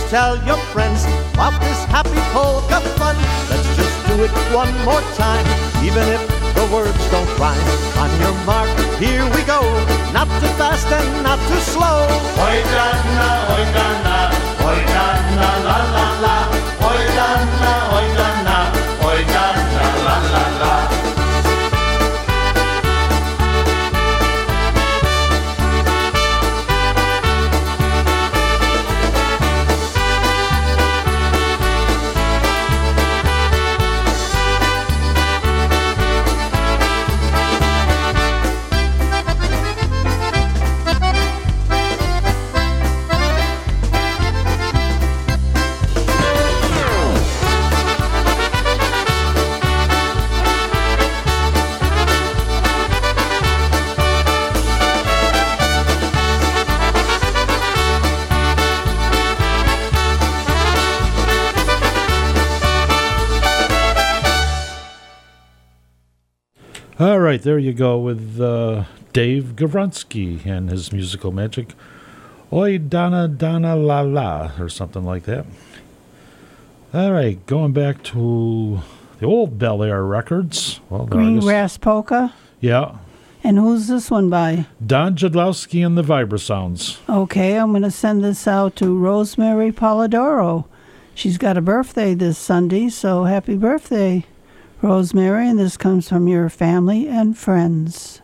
tell your friends about this happy polka fun. Let's just do it one more time, even if the words don't rhyme. On your mark, here we go. Not too fast and not too slow. Oi, donna, oi, donna, oi, donna, la, la, la. Oi, donna, oi, donna, oi, donna, la, la, la. Right, there you go with uh, Dave Gavrunsky and his musical magic. Oi, Donna, Donna, la, la, or something like that. All right, going back to the old Bel-Aire records. Well, Green Grass Polka. Yeah, And who's this one by? Don Jadlowski and the Vibrasounds. Okay, I'm going to send this out to Rosemary Polidoro. She's got a birthday this Sunday, so happy birthday, Rosemary. And this comes from your family and friends.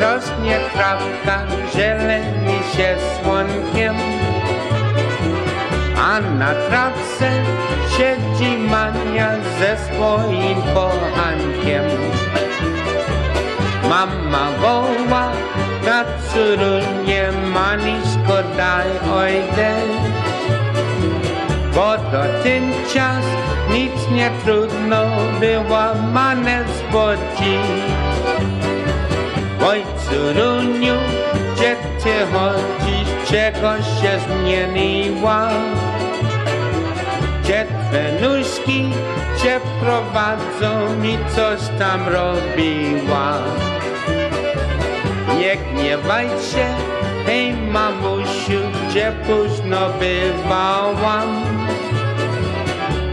Rośnie trawka, zieleni się słonkiem. A na Mania ze swoim kochankiem. Mama woła na córunię, Maniszko daj ojdę. Bo dotychczas nic nie trudno było manę zboci. Oj, córuniu, gdzie ty chodzisz, czego się zmieniła? gdzie Wenuśki cię prowadzą i coś tam robiła. Nie gniewaj się, hej mamusiu, gdzie późno bywałam.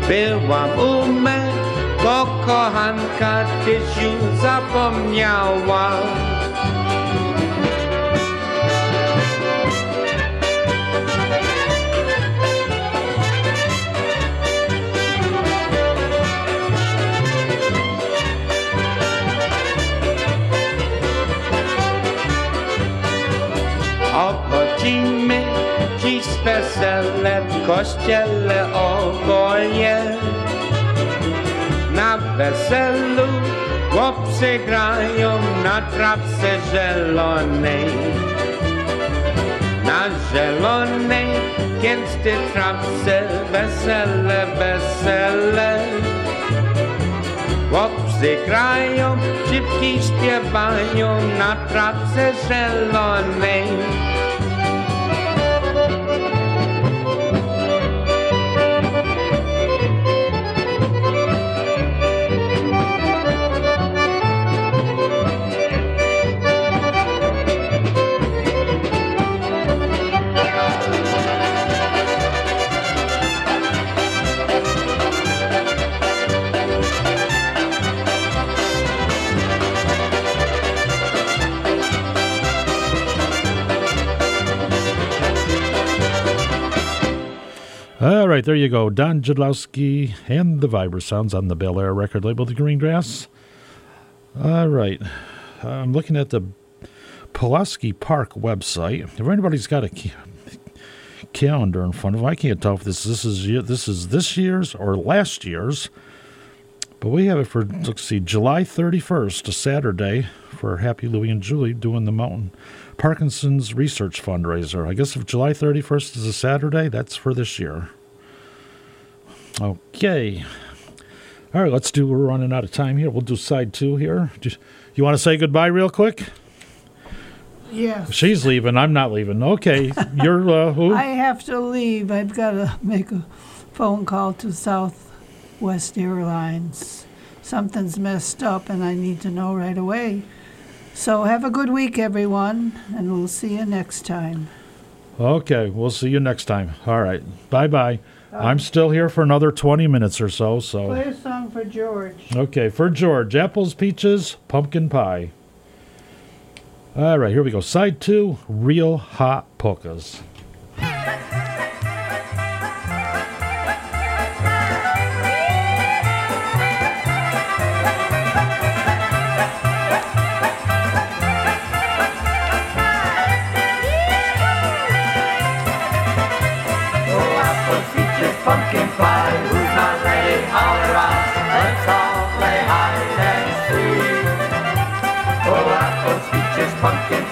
Byłam u mego kochanka, tyś już zapomniała. Wesele w kościele oboje. Na weselu chłopcy grają na trawce zielonej. Na zielonej, gęsty trawce wesele, wesele. Chłopcy grają, dziewki śpiewają na trawce zielonej. Right, there you go. Don Jadlowski and the Vibra Sounds on the Bel-Aire record label, The Green Grass. All right. I'm looking at the Pulaski Park website. If anybody's got a calendar in front of them, I can't tell if this this is this is this year's or last year's. But we have it for let's see, July 31st, a Saturday, for Happy Louie and Julie doing the Mountain Parkinson's Research Fundraiser. I guess if July 31st is a Saturday, that's for this year. Okay. All right, let's do. We're running out of time here. We'll do side two here. Do you want to say goodbye real quick? Yes. She's leaving. I'm not leaving. Okay, you're uh, who? I have to leave. I've got to make a phone call to Southwest Airlines. Something's messed up and I need to know right away. So have a good week, everyone, and we'll see you next time. Okay, we'll see you next time. All right, bye bye. I'm um, still here for another 20 minutes or so. So Play a song for George. okay, for George, apples, peaches, pumpkin pie. All right, here we go. Side two, real hot polkas.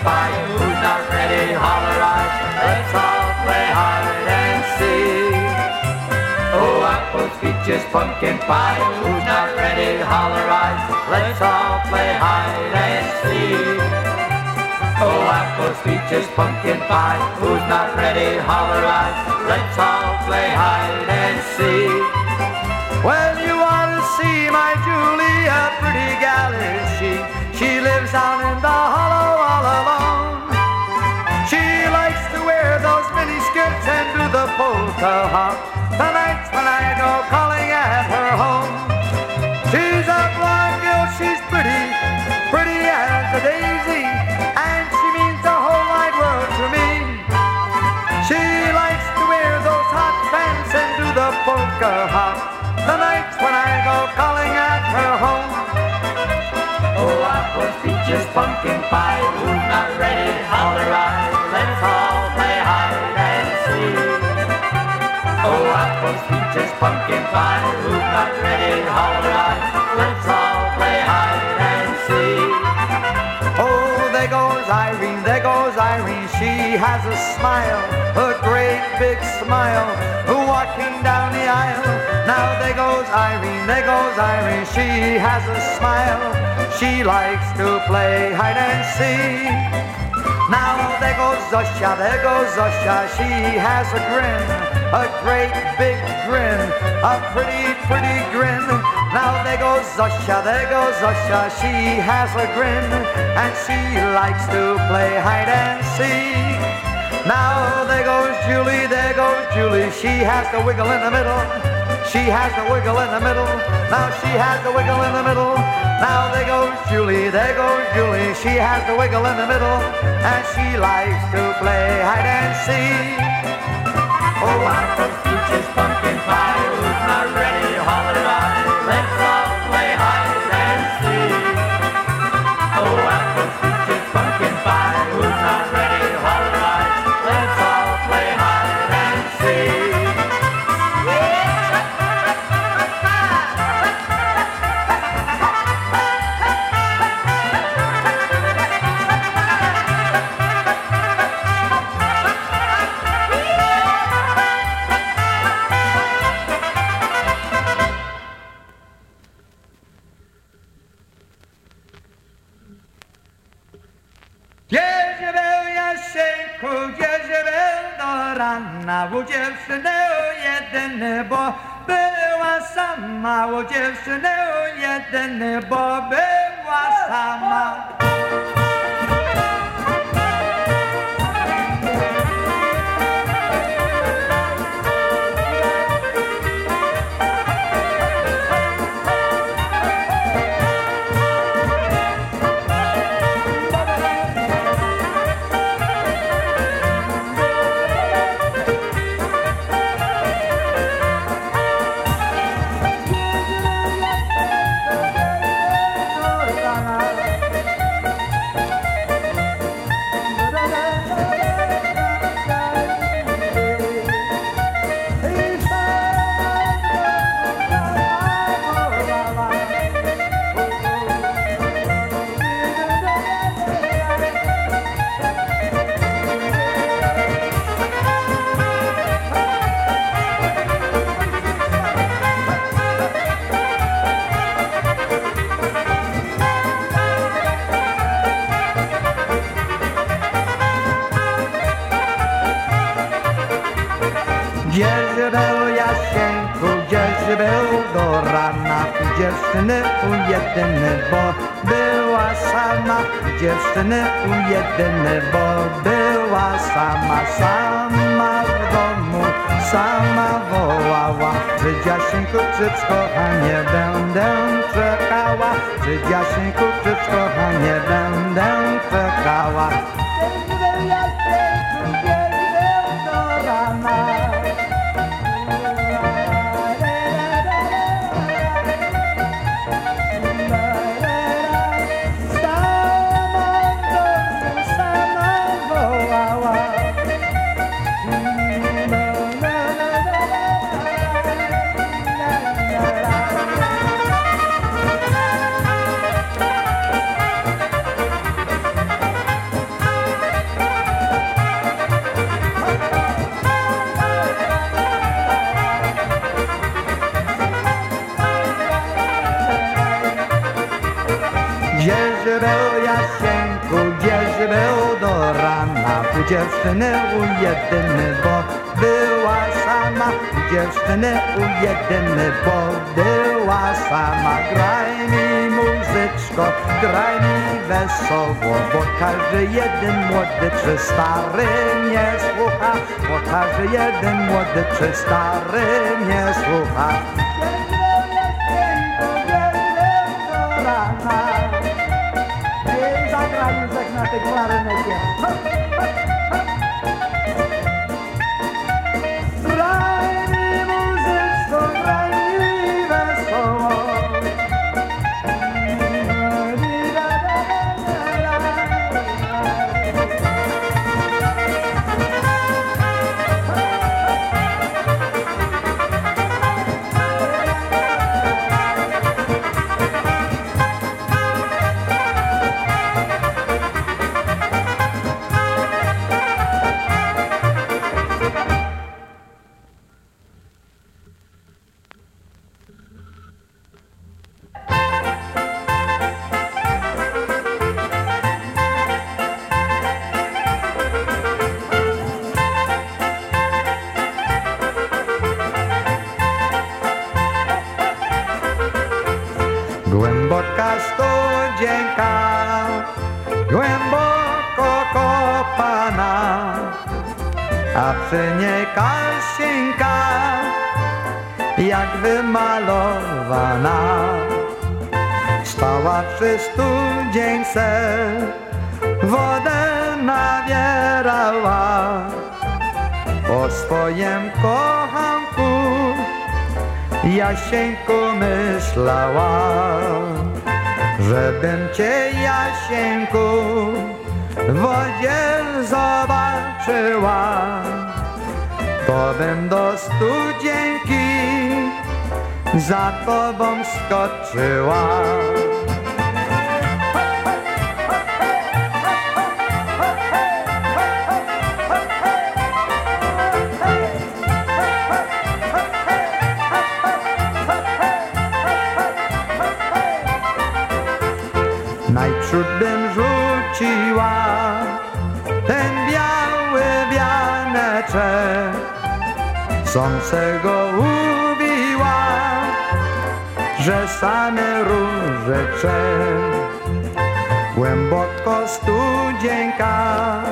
Pie. Who's not ready? Holler out. Oh, Let's all play hide and seek. Oh, apples, peaches, pumpkin pie. Who's not ready? Holler out. Let's all play hide and seek. Oh, apples, peaches, pumpkin pie. Who's not ready? Holler out. Let's all play hide and seek. Well, you polka hop. The nights when I go calling at her home. She's a blonde girl, she's pretty, pretty as a daisy, and she means the whole wide world to me. She likes to wear those hot pants and do the polka hop. The nights when I go calling at her home. Oh, apples, peaches, pumpkin pie. Who's not ready? Holler out. Let's all Oh, apples, peaches, pumpkin pie. Who's not ready? Out. Let's all play hide and seek. Oh, there goes Irene, there goes Irene. She has a smile, a great big smile, walking down the aisle. Now there goes Irene, there goes Irene. She has a smile. She likes to play hide and seek. Now there goes Zosha, there goes Zosha. She has a grin. A great big grin, a pretty, pretty grin. Now there goes Zusha, there goes Zusha, she has a grin, and she likes to play hide and seek. Now there goes Julie, there goes Julie, she has to wiggle in the middle. She has to wiggle in the middle. Now she has to wiggle in the middle. Now there goes Julie, there goes Julie. She has to wiggle in the middle. And she likes to play hide and seek. Oh, apple peaches, pumpkin pie, who's not ready? se está re nawierała, o swoim kochanku Jasieńku myślała, żebym cię Jasieńku w wodzie zobaczyła, to bym do studzienki za tobą skoczyła. Sące go ubiła, że same różecze. Głęboko studzienka,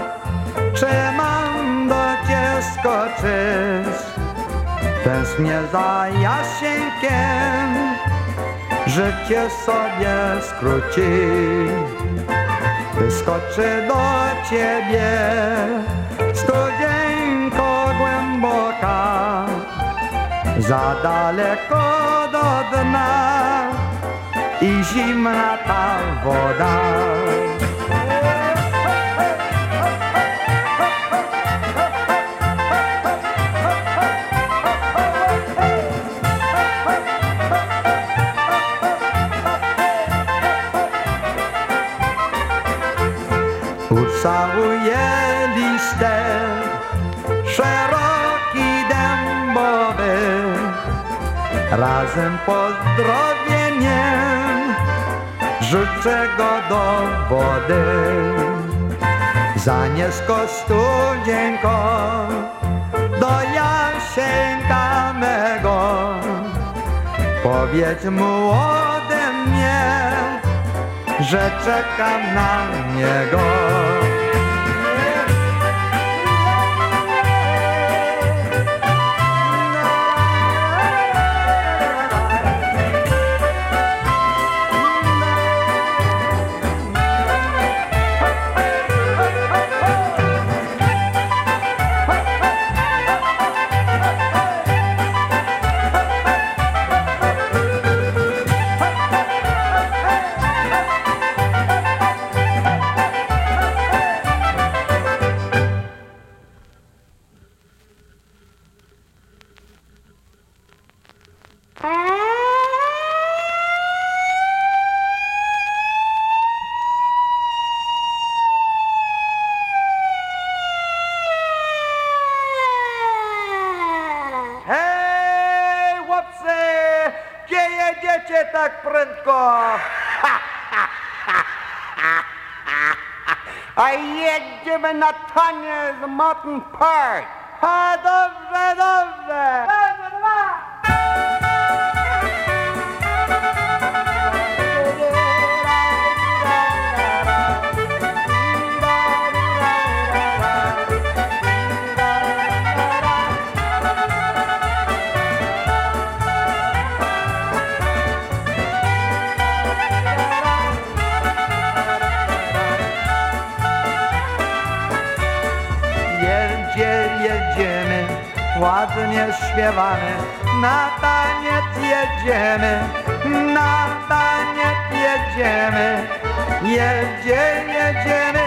mam do cię skoczyć? Tęsknię za Jasieńkiem, życie sobie skróci. Wyskoczy do ciebie za daleko do dna i zimna ta woda. Razem pozdrowieniem życzę go do wody. Zanieś go studzienko do Jasieńka mego powiedz mu ode mnie że czekam na niego. Tanie z Mountain jedziemy, ładnie śpiewamy, na taniec jedziemy, na taniec jedziemy, jedzie, jedziemy,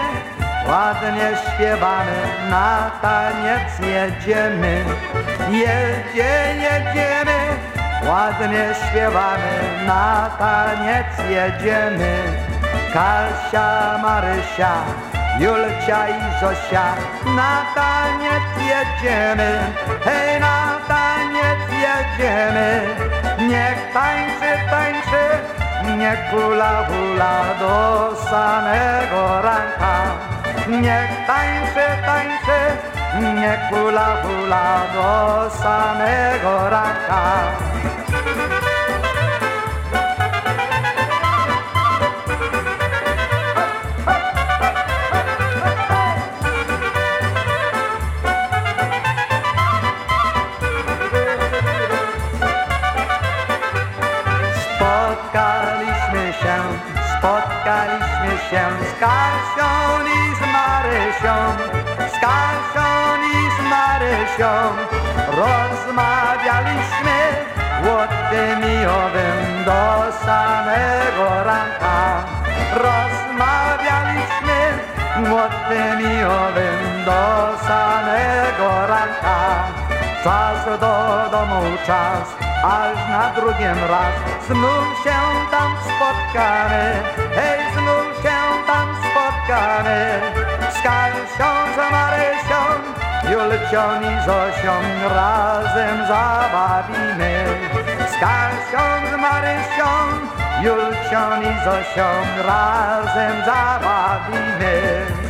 ładnie śpiewamy, na taniec jedziemy, jedzie, jedziemy, ładnie śpiewamy, na taniec jedziemy, Kasia, Marysia, Julcia i Zosia, na taniec jedziemy, hej, na taniec jedziemy. Niech tańczy, tańczy, niech hula, hula do samego ranka. Niech tańczy, tańczy, niech hula, hula do samego ranka. Spotkaliśmy się z Kasią i z Marysią, z Kasią i z Marysią. Rozmawialiśmy o tym i owym do samego ranka. Rozmawialiśmy o tym i owym do samego ranka. Czas do domu, czas, aż na drugim raz znów się tam spotkamy, hej, znów się tam spotkamy. Z Kasią, z Marysią, Julcią i Zosią razem zabawimy. Z Kasią, z Marysią, Julcią i Zosią razem zabawimy.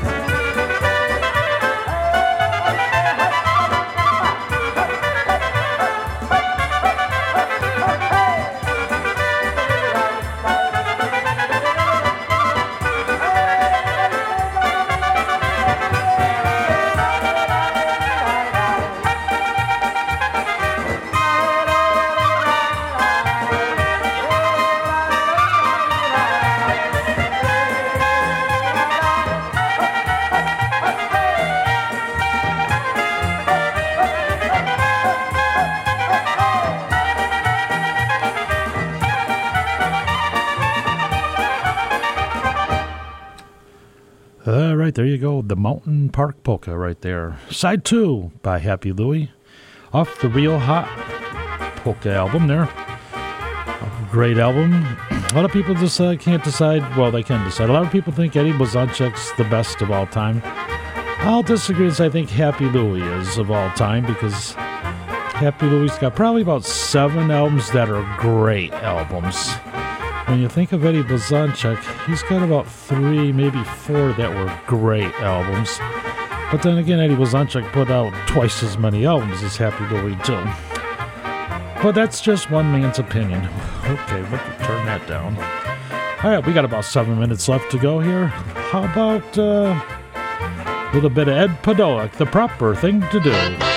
Right there you go. The Mountain Park Polka right there. Side two by Happy Louie off the Real Hot Polka album there. Great album. A lot of people just uh, can't decide. Well, they can decide. A lot of people think Eddie Blazonczyk's the best of all time. I'll disagree. As I think Happy Louie is of all time because Happy Louie's got probably about seven albums that are great albums. When you think of Eddie Blazonczyk, he's got about three, maybe four that were great albums. But then again, Eddie Blazonczyk put out twice as many albums as Happy Louie too. But that's just one man's opinion. Okay, let me turn that down. All right, we got about seven minutes left to go here. How about uh, a little bit of Ed Podolik, the proper thing to do?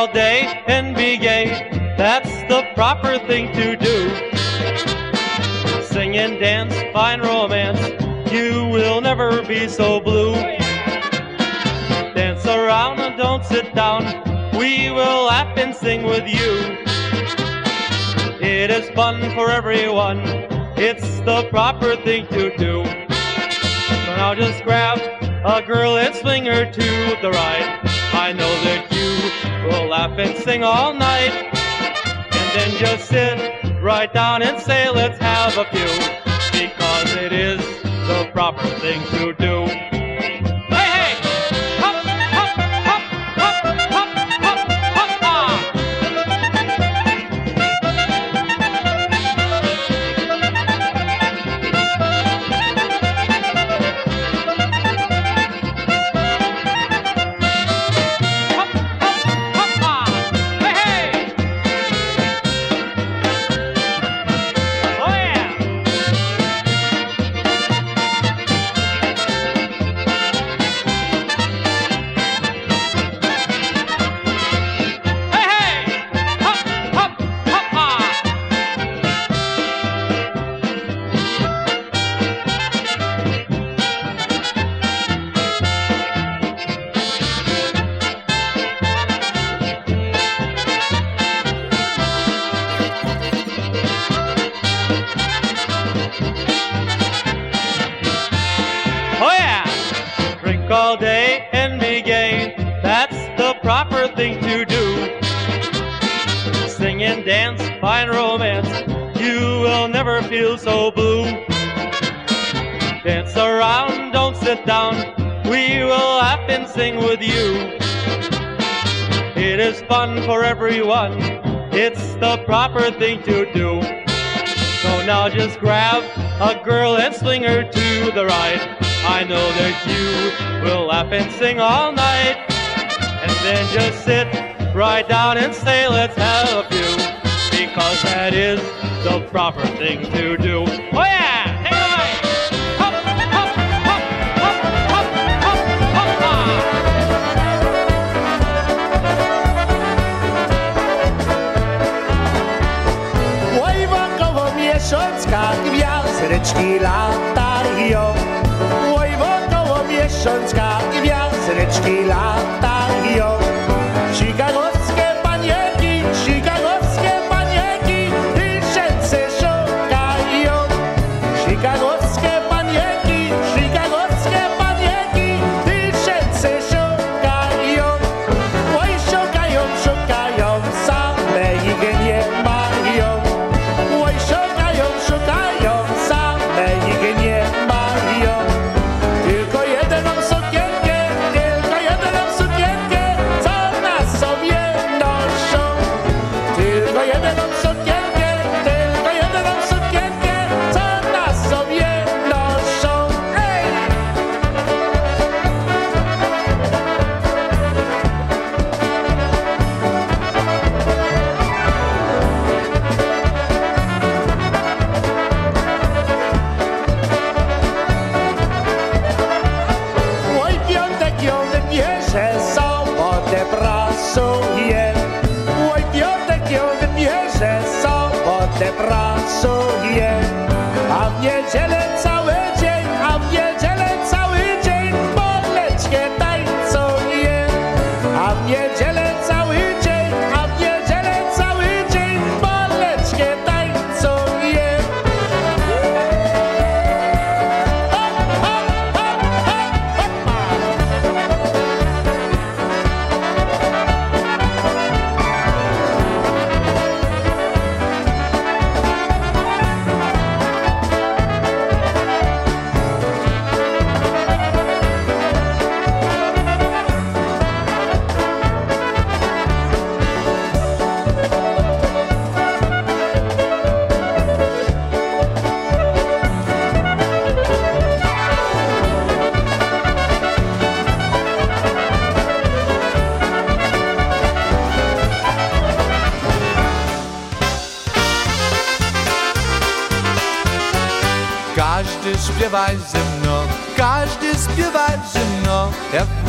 All day and be gay. That's the proper thing to do. Sing and dance, find romance. You will never be so blue. Dance around and don't sit down. We will laugh and sing with you. It is fun for everyone. It's the proper thing to do. So now just grab a girl and swing her to the right. I know that you will laugh and sing all night. And then just sit right down and say, let's have a few. Because it is the proper thing to do. Everyone. It's the proper thing to do. So now just grab a girl and sling her to the right. I know that you will laugh and sing all night. And then just sit right down and say, let's have a few. Because that is the proper thing to do. Oh yeah! wiatryczki latają, oj wokoło miesiączka i wiatryczki latają. Sobotę pracuje. A w niedzielę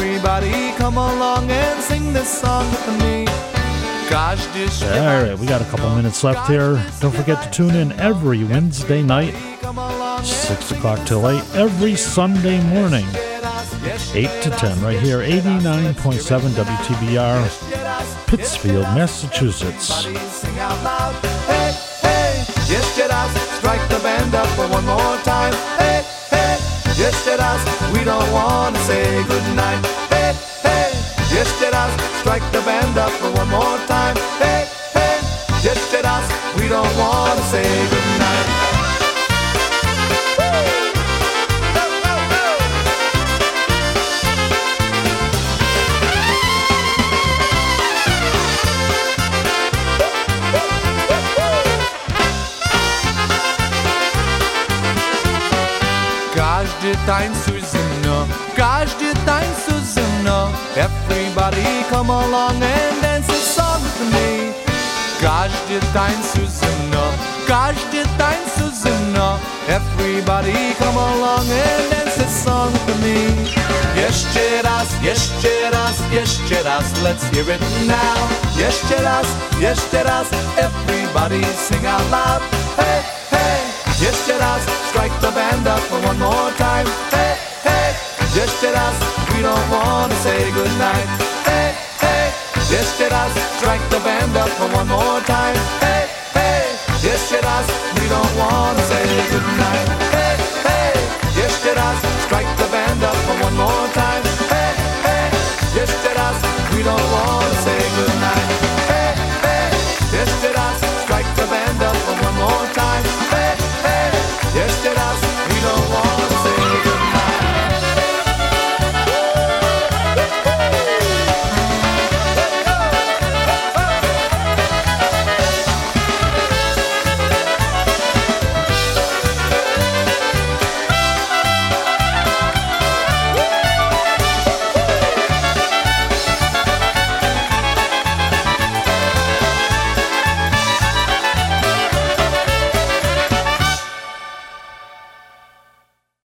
Everybody come along and sing this song with me. Każdy All right, we got a couple minutes left here. Don't forget to tune in every Wednesday night, 6 o'clock till 8, every Sunday morning, 8 to 10, right here, 89.7 WTBR, Pittsfield, Massachusetts. sing out loud. Hey, hey, jeszcze raz, strike the band up for one more time. Hey, hey, jeszcze raz, we don't wanna say goodnight. Hey, hey, jeszcze raz, strike the band up for one more time. Hey, hey, jeszcze raz, we don't wanna say goodnight. Każdy tańcuj Everybody come along and dance a song with me. Każdy tańcuj ze mną, każdy tańcuj ze mną. Everybody come along and dance a song with me. Jeszcze raz, jeszcze raz, jeszcze raz, let's hear it now. Jeszcze raz, jeszcze raz, everybody sing out loud. Hey, hey, jeszcze raz, strike the band up for one more time. Hey, hey, jeszcze raz, we don't wanna say goodnight. Yes, she does. Strike the band up for one more time. Hey, hey. Yes, she does. We don't want to say goodnight. Hey, hey. Yes, she does. Strike the band up for one more time. Hey, hey. Yes, she does. We don't want to say goodnight.